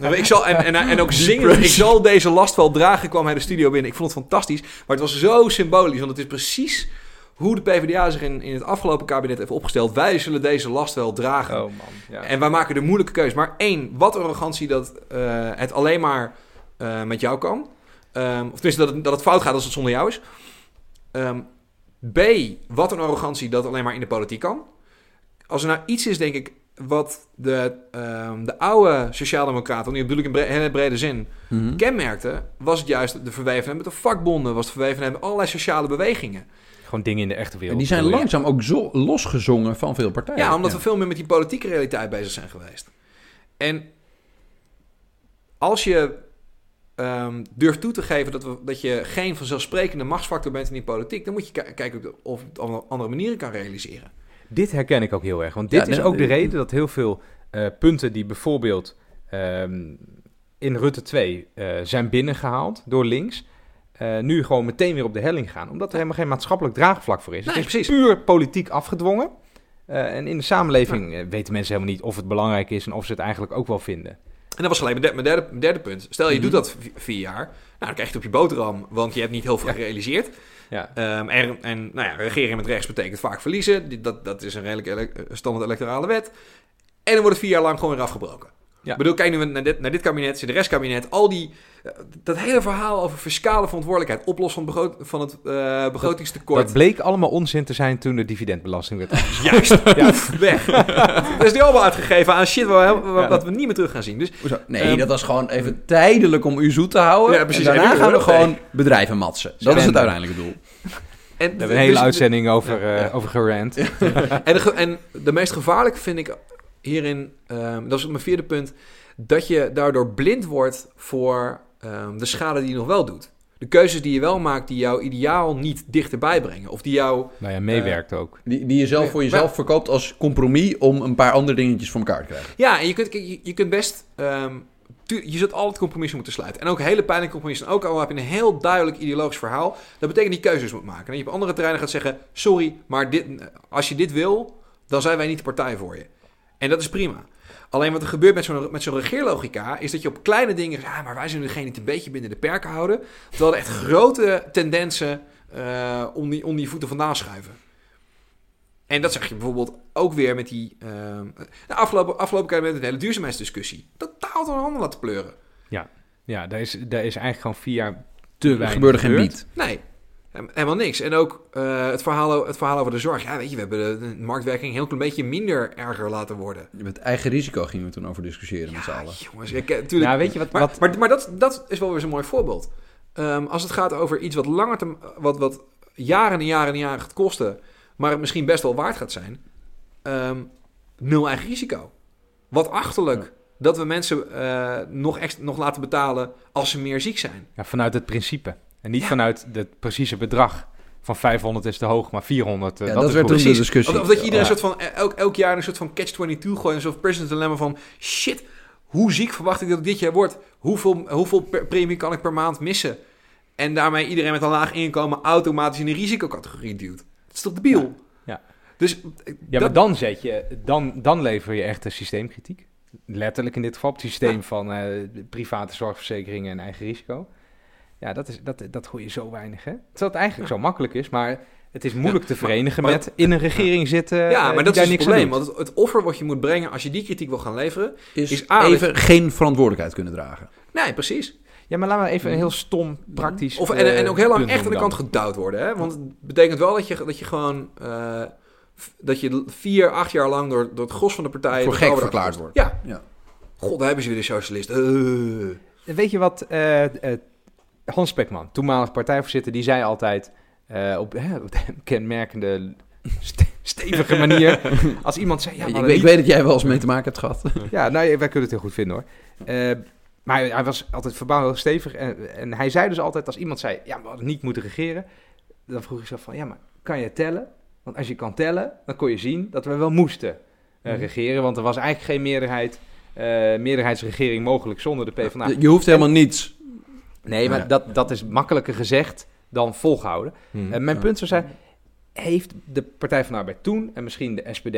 Nou, ik zal, en, en, en ook zingen, ik zal deze last wel dragen, kwam hij de studio binnen. Ik vond het fantastisch, maar het was zo symbolisch. Want het is precies hoe de PvdA zich in, in het afgelopen kabinet heeft opgesteld. Wij zullen deze last wel dragen. Oh man, ja. En wij maken de moeilijke keuze. Maar één, wat arrogantie dat eh, het alleen maar eh, met jou kan. Ehm, of tenminste, dat het, dat het fout gaat als het zonder jou is. Ehm, B, wat een arrogantie dat alleen maar in de politiek kan. Als er nou iets is, denk ik, wat de, ehm, de oude sociaaldemocraten, nu bedoel ik in bre- hele brede zin, Mhm. kenmerkte, was het juist de verwevenheid met de vakbonden, was de verwevenheid met allerlei sociale bewegingen. Gewoon dingen in de echte wereld. En die zijn langzaam ook zo losgezongen van veel partijen. Ja, omdat we veel meer met die politieke realiteit bezig zijn geweest. En als je ehm, durft toe te geven dat, we, dat je geen vanzelfsprekende machtsfactor bent in die politiek, dan moet je ki- kijken of het op andere manieren kan realiseren. Dit herken ik ook heel erg. Want dit Ja, is ook de reden dat heel veel eh, punten die bijvoorbeeld ehm, in Rutte 2 eh, zijn binnengehaald door links, eh, nu gewoon meteen weer op de helling gaan. Omdat er helemaal geen maatschappelijk draagvlak voor is. Nee, het is precies. puur politiek afgedwongen. En in de samenleving weten mensen helemaal niet of het belangrijk is en of ze het eigenlijk ook wel vinden. En dat was gelijk mijn, de- mijn derde, mijn derde punt. Stel je Mhm. doet dat v- vier jaar, nou, dan krijg je het op je boterham, want je hebt niet heel veel Ja. gerealiseerd. Ja. Ehm, en en nou ja, regeren met rechts betekent vaak verliezen. Dat, dat is een redelijk ele- standaard electorale wet. En dan wordt het vier jaar lang gewoon weer afgebroken. Ja. Ik bedoel, kijk nu naar dit, naar dit kabinet, de restkabinet, al die... eh, dat hele verhaal over fiscale verantwoordelijkheid, oplossen van, het begroot- van het eh, begrotingstekort. Dat bleek allemaal onzin te zijn toen de dividendbelasting werd Juist, poef, weg. dat is nu allemaal uitgegeven aan shit waar, Ja. wat we niet meer terug gaan zien. Dus? Nee, Ehm, dat was gewoon even tijdelijk om u zoet te houden. Ja, precies. En daarna En gaan we gewoon bedrijven matsen. Dat is het uiteindelijke doel. en, We hebben een hele dus- uitzending over, eh Ja. over gerant. En de, en de meest gevaarlijke vind ik hierin, ehm, dat is mijn vierde punt, dat je daardoor blind wordt voor ehm, de schade die je nog wel doet. De keuzes die je wel maakt, die jouw ideaal niet dichterbij brengen. Of die jou... Nou ja, meewerkt ook. Die, die je zelf voor jezelf maar- verkoopt als compromis om een paar andere dingetjes voor elkaar te krijgen. Ja, en je kunt, je, je kunt best... ehm, je zult altijd compromissen moeten sluiten. En ook hele pijnlijke compromissen. En ook al heb je een heel duidelijk ideologisch verhaal... dat betekent dat je keuzes moet maken. En je op andere terreinen gaat zeggen... sorry, maar dit, als je dit wil... dan zijn wij niet de partij voor je. En dat is prima. Alleen wat er gebeurt met zo'n, met zo'n regeerlogica... is dat je op kleine dingen... ja, maar wij zijn degene die het een beetje binnen de perken houden... terwijl er echt grote tendensen... eh, om, die, om die voeten vandaan schuiven. En dat zag je bijvoorbeeld ook weer met die... ehm, de afgelopen, afgelopen keer met de hele duurzaamheidsdiscussie. Totaal door de handen laten pleuren. Ja, daar is, daar is eigenlijk gewoon vier jaar te Er weinig gebeurde geen bied. Nee, helemaal niks. En ook eh, het, verhaal, het verhaal over de zorg. Ja, weet je, we hebben de, de marktwerking een heel klein beetje minder erger laten worden. Met eigen risico gingen we toen over discussiëren met z'n allen. jongens, ik, eh, tuurlijk. Ja, weet je wat... maar wat maar, maar dat, dat is wel weer zo'n mooi voorbeeld. Ehm, als het gaat over iets wat langer te, wat, wat jaren en jaren en jaren gaat kosten, maar het misschien best wel waard gaat zijn, ehm, nul eigen risico. Wat achterlijk dat we mensen eh, nog, extra, nog laten betalen als ze meer ziek zijn. ja, vanuit het principe. En niet Ja. vanuit het precieze bedrag. Van 500 is te hoog, maar 400, eh, Ja, dat, dat is werd goed. toen de Precies. discussie. Of, of dat je iedereen Ja. soort van, eh, elk, elk jaar een soort van catch-22 gooit. Een soort person's dilemma van... Shit, hoe ziek verwacht ik dat het dit jaar wordt? Hoeveel, hoeveel per- premie kan ik per maand missen? En daarmee iedereen met een laag inkomen automatisch in de risicocategorie duwt. Dat is toch debiel? Ja. Ja. Dus eh, Ja, dat- maar dan zet je, dan, dan lever je echt een systeemkritiek. Letterlijk in dit geval, op het systeem van eh, private zorgverzekeringen en eigen risico. Ja, dat, is, dat, dat hoor je zo weinig, hè? Terwijl het eigenlijk zo makkelijk is, maar het is moeilijk te verenigen maar- met in een regering zitten Ja, eh, maar dat is het niks aan probleem. Want het, het offer wat je moet brengen als je die kritiek wil gaan leveren... Is, Is A, even geen verantwoordelijkheid kunnen dragen. Nee, precies. Ja, maar laten we even een heel stom, praktisch Of, en, eh, en ook heel lang echt aan de kant gedouwd worden. Hè? Want het betekent wel dat je, dat je gewoon... eh, dat je vier, acht jaar lang door, door het gros van de partijen... Voor gek verklaard wordt. Ja. Ja. God, daar hebben ze weer de socialisten. En Weet je wat Hans Spekman, toenmalig partijvoorzitter, die zei altijd eh, op, hè, op de kenmerkende ste- stevige manier, als iemand zei, ja, ik, weet- ik weet dat jij wel eens mee te maken hebt gehad. Ja, nou, wij kunnen het heel goed vinden hoor. Eh, maar hij was altijd heel stevig. En, en hij zei dus altijd, als iemand zei, ja, we hadden niet moeten regeren. Dan vroeg ik zo van, ja, maar kan je tellen? Want als je kan tellen, dan kon je zien dat we wel moesten eh, Mhm. regeren. Want er was eigenlijk geen meerderheid, meerderheidsregering mogelijk zonder de PvdA. Je hoeft helemaal niets. Nee, maar Ja. dat, dat is makkelijker gezegd dan volgehouden. Hm. En mijn Ja. punt zou zijn, heeft de Partij van de Arbeid toen en misschien de SPD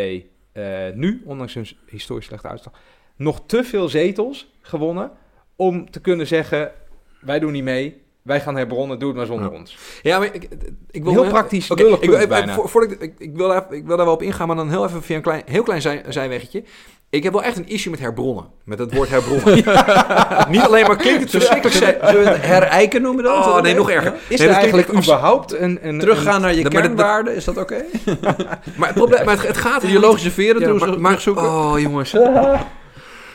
eh, nu, ondanks hun historisch slechte uitslag, nog te veel zetels gewonnen om te kunnen zeggen, wij doen niet mee, wij gaan herbronnen, doe het maar zonder Ja. ons. Ja, maar ik, ik wil... Heel praktisch, lullig ik, wil- bijna. voor- ik, ik, wil daar, ik wil daar wel op ingaan, maar dan heel even via een klein, heel klein zij, zijweggetje. Ik heb wel echt een issue met herbronnen. Met het woord herbronnen. Niet alleen maar klinkt het verschrikkelijk... Zullen we het herijken noemen dan? Oh, nee, nog erger. Is Nee, er dat eigenlijk überhaupt een... een Teruggaan naar je kernwaarden, is dat oké? Maar het probleem... Maar het, het gaat Ideologische veren Ja, maar, maar, terugzoeken? Oh, jongens.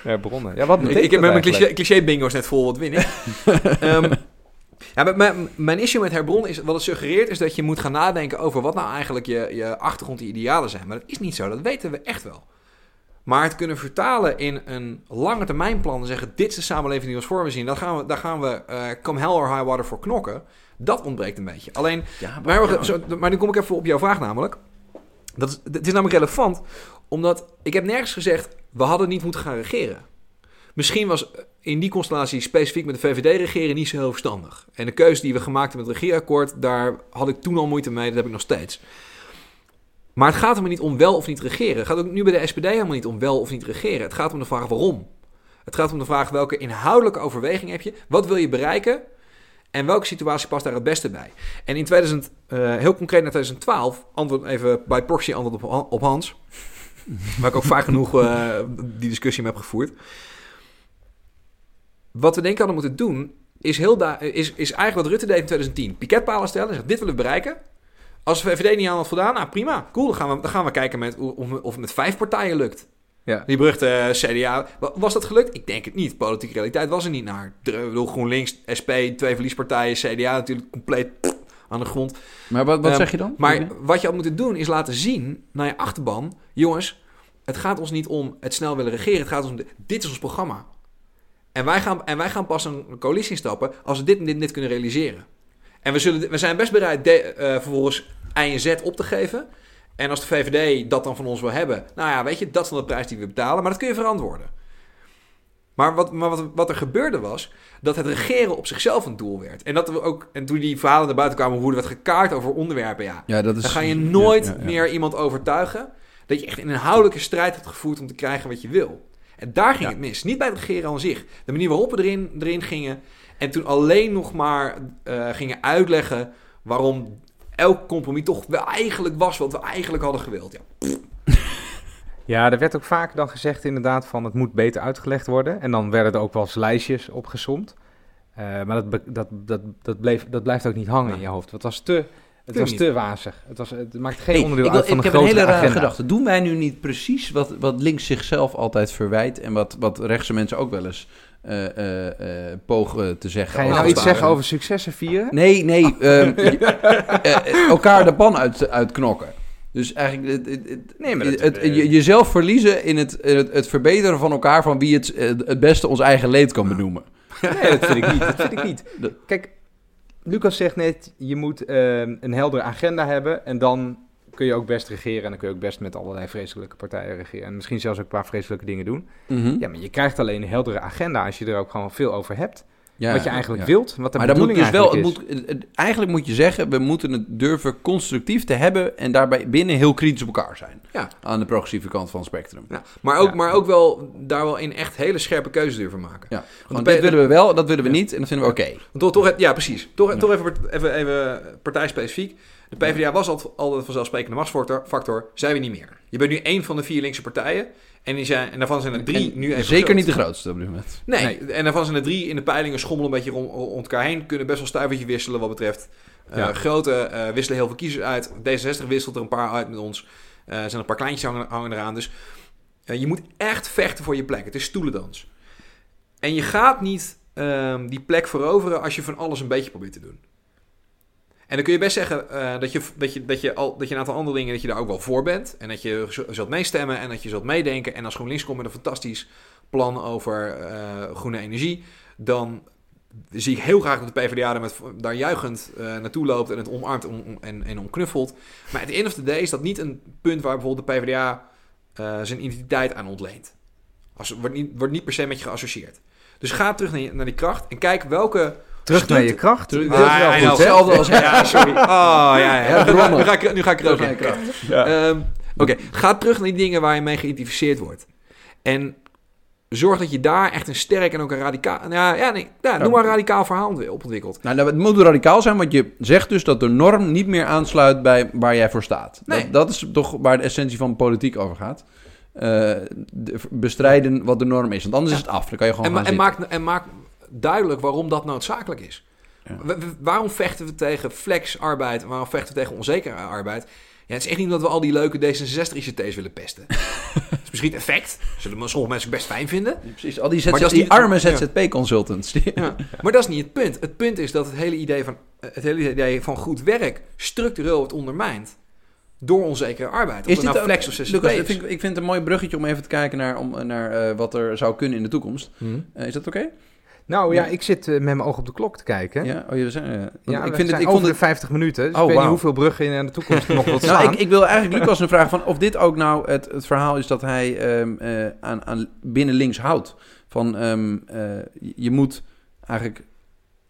herbronnen? Ja, wat Ik, betekent ik heb met mijn cliché, cliché bingo's net vol, wat win ik? Ehm, ja, maar mijn, mijn issue met herbronnen is, wat het suggereert, is dat je moet gaan nadenken over wat nou eigenlijk je, je achtergrond, die idealen zijn. Maar dat is niet zo, dat weten we echt wel. Maar het kunnen vertalen in een lange termijn plan en zeggen, dit is de samenleving die ons voor we zien, daar gaan we, daar gaan we eh, come hell or high water voor knokken. Dat ontbreekt een beetje. Alleen, Ja, maar, zo, maar nu kom ik even op jouw vraag namelijk. Dat is, het is namelijk relevant, omdat ik heb nergens gezegd, we hadden niet moeten gaan regeren. Misschien was in die constellatie specifiek met de VVD regeren niet zo heel verstandig. En de keuze die we gemaakt hebben met het regeerakkoord, daar had ik toen al moeite mee, dat heb ik nog steeds. Maar het gaat er niet om wel of niet regeren. Het gaat ook nu bij de SPD helemaal niet om wel of niet regeren. Het gaat om de vraag waarom. Het gaat om de vraag welke inhoudelijke overweging heb je, wat wil je bereiken en welke situatie past daar het beste bij. En in 2000, eh, heel concreet naar 2012, antwoord even bij proxy antwoord op, Han- op Hans. waar ik ook vaak genoeg eh, die discussie mee heb gevoerd. Wat we denk ik hadden moeten doen, is, heel da- is, is eigenlijk wat Rutte deed in 2010. Piketpalen stellen en zeggen, dit willen we bereiken. Als de VVD niet aan had voldaan, nou prima, cool. Dan gaan we, dan gaan we kijken met, of, of het met vijf partijen lukt. Ja. Die beruchte eh, CDA. Wa- Was dat gelukt? Ik denk het niet. Politieke realiteit was er niet naar. Ik bedoel, GroenLinks, SP, twee verliespartijen, CDA natuurlijk compleet aan de grond. Maar wat, wat Ehm, zeg je dan? Maar wat je had moeten doen is laten zien naar je achterban... jongens, het gaat ons niet om het snel willen regeren. Het gaat ons om, de- dit is ons programma. En wij gaan, en wij gaan pas een coalitie instappen als we dit en dit, en dit kunnen realiseren. En we, zullen, we zijn best bereid de, eh, vervolgens I en Z op te geven. En als de VVD dat dan van ons wil hebben... nou ja, weet je, dat is dan de prijs die we betalen. Maar dat kun je verantwoorden. Maar, wat, maar wat, wat er gebeurde was dat het regeren op zichzelf een doel werd. En, dat we ook, en toen die verhalen naar buiten kwamen... hoe er werd gekaart over onderwerpen... ja, ja, dat is, dan ga je nooit ja, ja, ja. meer iemand overtuigen dat je echt een inhoudelijke strijd hebt gevoerd om te krijgen wat je wil. En daar ging het mis. Niet bij het regeren aan zich. De manier waarop we erin, erin gingen. En toen alleen nog maar eh, gingen uitleggen waarom elk compromis toch wel eigenlijk was wat we eigenlijk hadden gewild. Ja. Ja, er werd ook vaak dan gezegd inderdaad van het moet beter uitgelegd worden. En dan werden er ook wel eens lijstjes opgesomd. Eh, maar dat, dat, dat, dat, bleef, dat blijft ook niet hangen in je hoofd. Het was te, het was niet. te wazig. Het, was, het maakt geen Hey, onderdeel ik, wil- uit van ik een heb een hele rare agenda. gedachte. Doen wij nu niet precies wat, wat links zichzelf altijd verwijt... en wat, wat rechtse mensen ook wel eens pogen te zeggen? Ga je nou iets zeggen over successen vieren? Nee, nee. ehm, je- eh, eh, elkaar de pan uit, uitknokken. Dus eigenlijk het, het, Nee, maar dat- het- je- jezelf verliezen in het, het, het verbeteren van elkaar... van wie het, eh, het beste ons eigen leed kan benoemen. Nee, dat vind ik niet. Dat vind ik niet. Kijk, Lucas zegt net, je moet ehm, een heldere agenda hebben en dan kun je ook best regeren en dan kun je ook best met allerlei vreselijke partijen regeren. En misschien zelfs ook een paar vreselijke dingen doen. Mhm. Ja, maar je krijgt alleen een heldere agenda als je er ook gewoon veel over hebt. Ja, wat je eigenlijk ja. wilt. Wat de Maar dan moet bedoeling dus wel, het eigenlijk moet, eigenlijk moet je zeggen, we moeten het durven constructief te hebben en daarbij binnen heel kritisch op elkaar zijn. Ja. Aan de progressieve kant van het spectrum. Ja, maar, ook, maar ook wel daar wel in echt hele scherpe keuzes durven maken. Ja. Want P- willen we wel, dat willen we niet en dat vinden we oké. Want toch, toch, ja, precies. Toch, toch even, even, even partijspecifiek. De PvdA was altijd, altijd een vanzelfsprekende machtsfactor. Factor, zijn we niet meer. Je bent nu één van de vier linkse partijen. En, die zijn, en daarvan zijn er drie En nu even Zeker groot. niet de grootste op dit moment. Nee, en daarvan zijn er drie in de peilingen schommelen een beetje rond, rond elkaar heen. Kunnen best wel stuivertje wisselen wat betreft. eh. Grote eh, wisselen heel veel kiezers uit. D66 wisselt er een paar uit met ons. Eh, er zijn een paar kleintjes hangen, hangen eraan. Dus je moet echt vechten voor je plek. Het is stoelendans. En je gaat niet ehm, die plek veroveren als je van alles een beetje probeert te doen. En dan kun je best zeggen eh, dat, je, dat, je, dat, je al, dat je een aantal andere dingen dat je daar ook wel voor bent. En dat je zult meestemmen en dat je zult meedenken. En als GroenLinks komt met een fantastisch plan over eh, groene energie, dan zie ik heel graag dat de PvdA daar, met, daar juichend eh, naartoe loopt en het omarmt om, om- en, en omknuffelt. Maar at the end of the day is dat niet een punt waar bijvoorbeeld de PvdA zijn identiteit aan ontleent. Als, wordt, niet, wordt niet per se met je geassocieerd. Dus ga terug naar, naar die kracht en kijk welke... Terug Stunt- naar je kracht. Terug- Dat is Ah, wel goed? Hetzelfde als Ja, sorry. Oh, ja, ja. Ja, Nu, ga ik, nu ga ik er ook Terug naar in. je kracht. Ehm, Oké, ga terug naar die dingen waar je mee geïdentificeerd wordt. En zorg dat je daar echt een sterk en ook een radicaal... Ja, ja, nee, ja, noem maar een radicaal verhaal ontwi- opontwikkelt. Nou, nou, het moet radicaal zijn, want je zegt dus dat de norm niet meer aansluit bij waar jij voor staat. Nee. Dat, dat is toch waar de essentie van politiek over gaat. Eh, de- bestrijden wat de norm is, want anders is het af. Dan kan je gewoon En, gaan en, maak, en maak duidelijk waarom dat noodzakelijk is. Ja. Waarom vechten we tegen flexarbeid? Waarom vechten we tegen onzekere arbeid? Ja, het is echt niet dat we al die leuke D66-ICT's willen pesten. Het is misschien het effect. Zullen sommige mensen best fijn vinden. Ja, Precies, al die, Maar ZZ dat is die arme ja. ZZP-consultants. Ja, maar dat is niet het punt. Het punt is dat het hele idee van, het hele idee van goed werk structureel wordt ondermijnd door onzekere arbeid. Of Is dit nou flex of Lucas, is. ik vind, ik vind het een mooi bruggetje om even te kijken naar, om, naar eh, wat er zou kunnen in de toekomst. Hm. Eh, is dat oké? Nou ja, ik zit eh, met mijn oog op de klok te kijken. Ja, oh, je zijn, eh, Ja, ik vind het, zijn ik vond het 50 minuten. Dus Oh, ik weet wauw. niet hoeveel bruggen naar de toekomst nog wilt slaan. Nou, ik, ik wil eigenlijk Lucas een vraag van of dit ook nou het, het verhaal is dat hij ehm, eh, aan, aan binnen links houdt. Van ehm, eh, je moet eigenlijk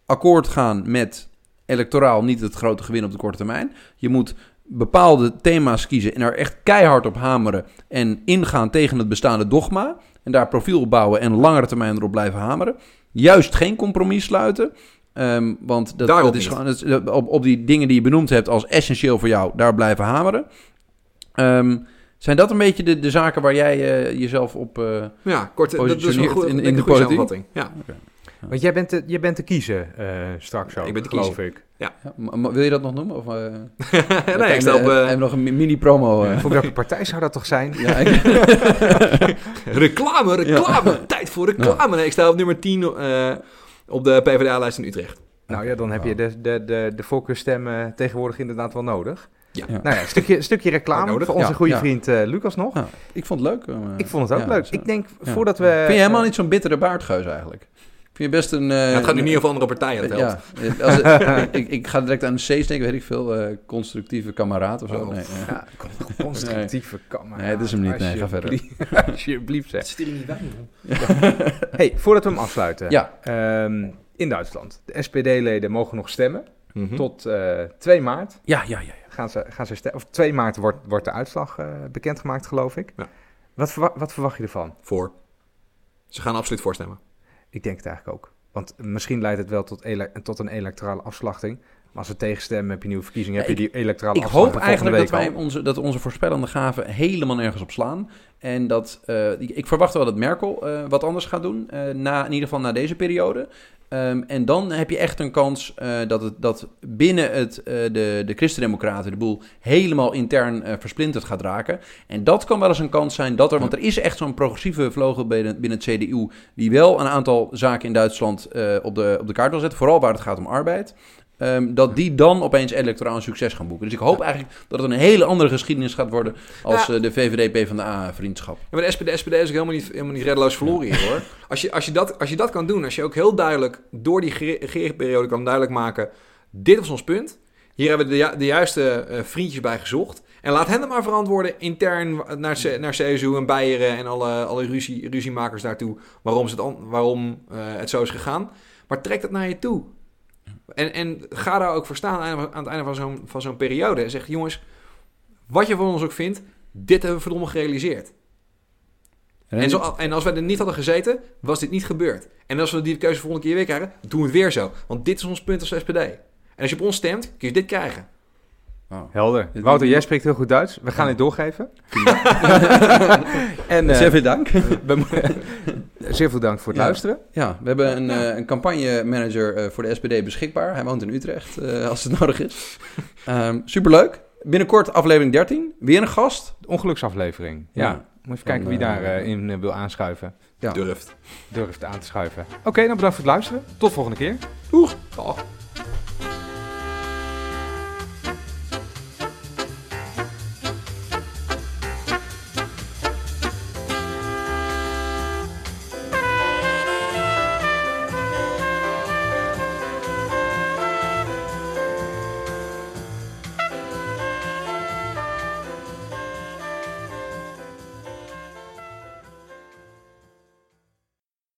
akkoord gaan met electoraal niet het grote gewin op de korte termijn. Je moet bepaalde thema's kiezen en er echt keihard op hameren en ingaan tegen het bestaande dogma. En daar profiel op bouwen en langere termijn erop blijven hameren. Juist geen compromis sluiten. Ehm, want dat, dat is gewoon dat op, op die dingen die je benoemd hebt als essentieel voor jou, daar blijven hameren. Ehm, zijn dat een beetje de, de zaken waar jij eh, jezelf op. eh, Ja, kort. Dat, is een goede, in- de goede politiek? samenvatting. Ja. Want jij bent te, je bent te kiezen eh, straks ook, Ik ben te geloof ik. ja, maar wil je dat nog noemen? Of, eh, nee, ik stel op eh, en nog een mi- mini-promo. eh. Voor welke partij zou dat toch zijn? ja, ik- reclame, reclame. Tijd voor reclame. Nee, ik sta op nummer 10 eh, op de PvdA-lijst in Utrecht. Nou ja, dan heb je de, de, de, de voorkeurstemmen tegenwoordig inderdaad wel nodig. Ja. Ja. Nou ja, een stukje, stukje reclame Nodig, voor onze ja. goede Ja. vriend eh, Lucas nog. Ja. ik vond het leuk. Ik vond het ook ja, leuk. Ik denk, Ja. voordat we... Vind je helemaal niet zo'n bittere baardgeus eigenlijk? Vind je best een... eh, Ja, het gaat nu een- niet over andere partijen. Het Ja, als het- ik, ik ga direct aan de C's denken, weet ik veel. eh, constructieve kameraad of zo. Oh. Nee, eh. Ja, constructieve kameraad. Nee, dat is hem niet. Nee, ga verder. Alsjeblieft- zeg. zit hier niet bij, Hey, voordat we hem afsluiten. Ja. Ehm, in Duitsland. De SPD-leden mogen nog stemmen. Hm? Tot eh 2 maart Ja, ja, ja. ja. gaan ze, gaan ze stemmen. Of 2 maart wordt, wordt de uitslag eh, bekendgemaakt, geloof ik. Ja. Wat, verwa- wat verwacht je ervan? Voor. Ze gaan absoluut voorstemmen. Ik denk het eigenlijk ook. Want misschien leidt het wel tot, tot een electorale afslachting. Maar als we tegenstemmen, heb je nieuwe verkiezingen, heb je die electorale Ik afslachting hoop eigenlijk dat wij onze, dat onze voorspellende gaven helemaal nergens op slaan. En dat, eh, ik, ik verwacht wel dat Merkel eh, wat anders gaat doen, eh, na, in ieder geval na deze periode. Ehm, en dan heb je echt een kans eh, dat, het, dat binnen het, eh, de, de Christendemocraten de boel helemaal intern eh, versplinterd gaat raken. En dat kan wel eens een kans zijn dat er, want er is echt zo'n progressieve vleugel binnen, binnen het CDU, die wel een aantal zaken in Duitsland op, de, op de kaart wil zetten, vooral waar het gaat om arbeid. Ehm, dat die dan opeens electoraal succes gaan boeken. Dus ik hoop eigenlijk dat het een hele andere geschiedenis gaat worden als Ja. eh, de VVD PvdA vriendschap. Ja, maar de SPD, de SPD is ook helemaal niet, helemaal niet reddeloos verloren hier hoor. Als je, als, je dat, als je dat kan doen, als je ook heel duidelijk door die regeringsperiode kan duidelijk maken... dit was ons punt, hier hebben we de, ju- de juiste eh, vriendjes bij gezocht... en laat hen dan maar verantwoorden intern naar, C- naar CSU en Beieren... en alle, alle ruzie, ruziemakers daartoe waarom, ze het, waarom eh, het zo is gegaan. Maar trek dat naar je toe. En, en ga daar ook voor staan aan, het einde van zo'n, van zo'n periode. En zeg, jongens, wat je van ons ook vindt, dit hebben we verdomme gerealiseerd. En, zo, en als wij er niet hadden gezeten, was dit niet gebeurd. En als we die keuze volgende keer weer krijgen, doen we het weer zo. Want dit is ons punt als SPD. En als je op ons stemt, kun je dit krijgen. Oh. Helder. Wouter, jij spreekt heel goed Duits. We gaan Ja. dit doorgeven. en eh, Zeer veel dank. zeer veel dank voor het Ja. luisteren. Ja, we hebben een, eh, een campagnemanager eh, voor de SPD beschikbaar. Hij woont in Utrecht, eh, als het nodig is. Ehm, superleuk. Binnenkort aflevering 13. Weer een gast. De ongeluksaflevering. Ja. Ja. Moet even kijken wie Dan, daar eh, eh, in eh, wil aanschuiven. Ja. Durft. Durft aan te schuiven. Oké, dan bedankt voor het luisteren. Tot volgende keer. Doeg. Dag.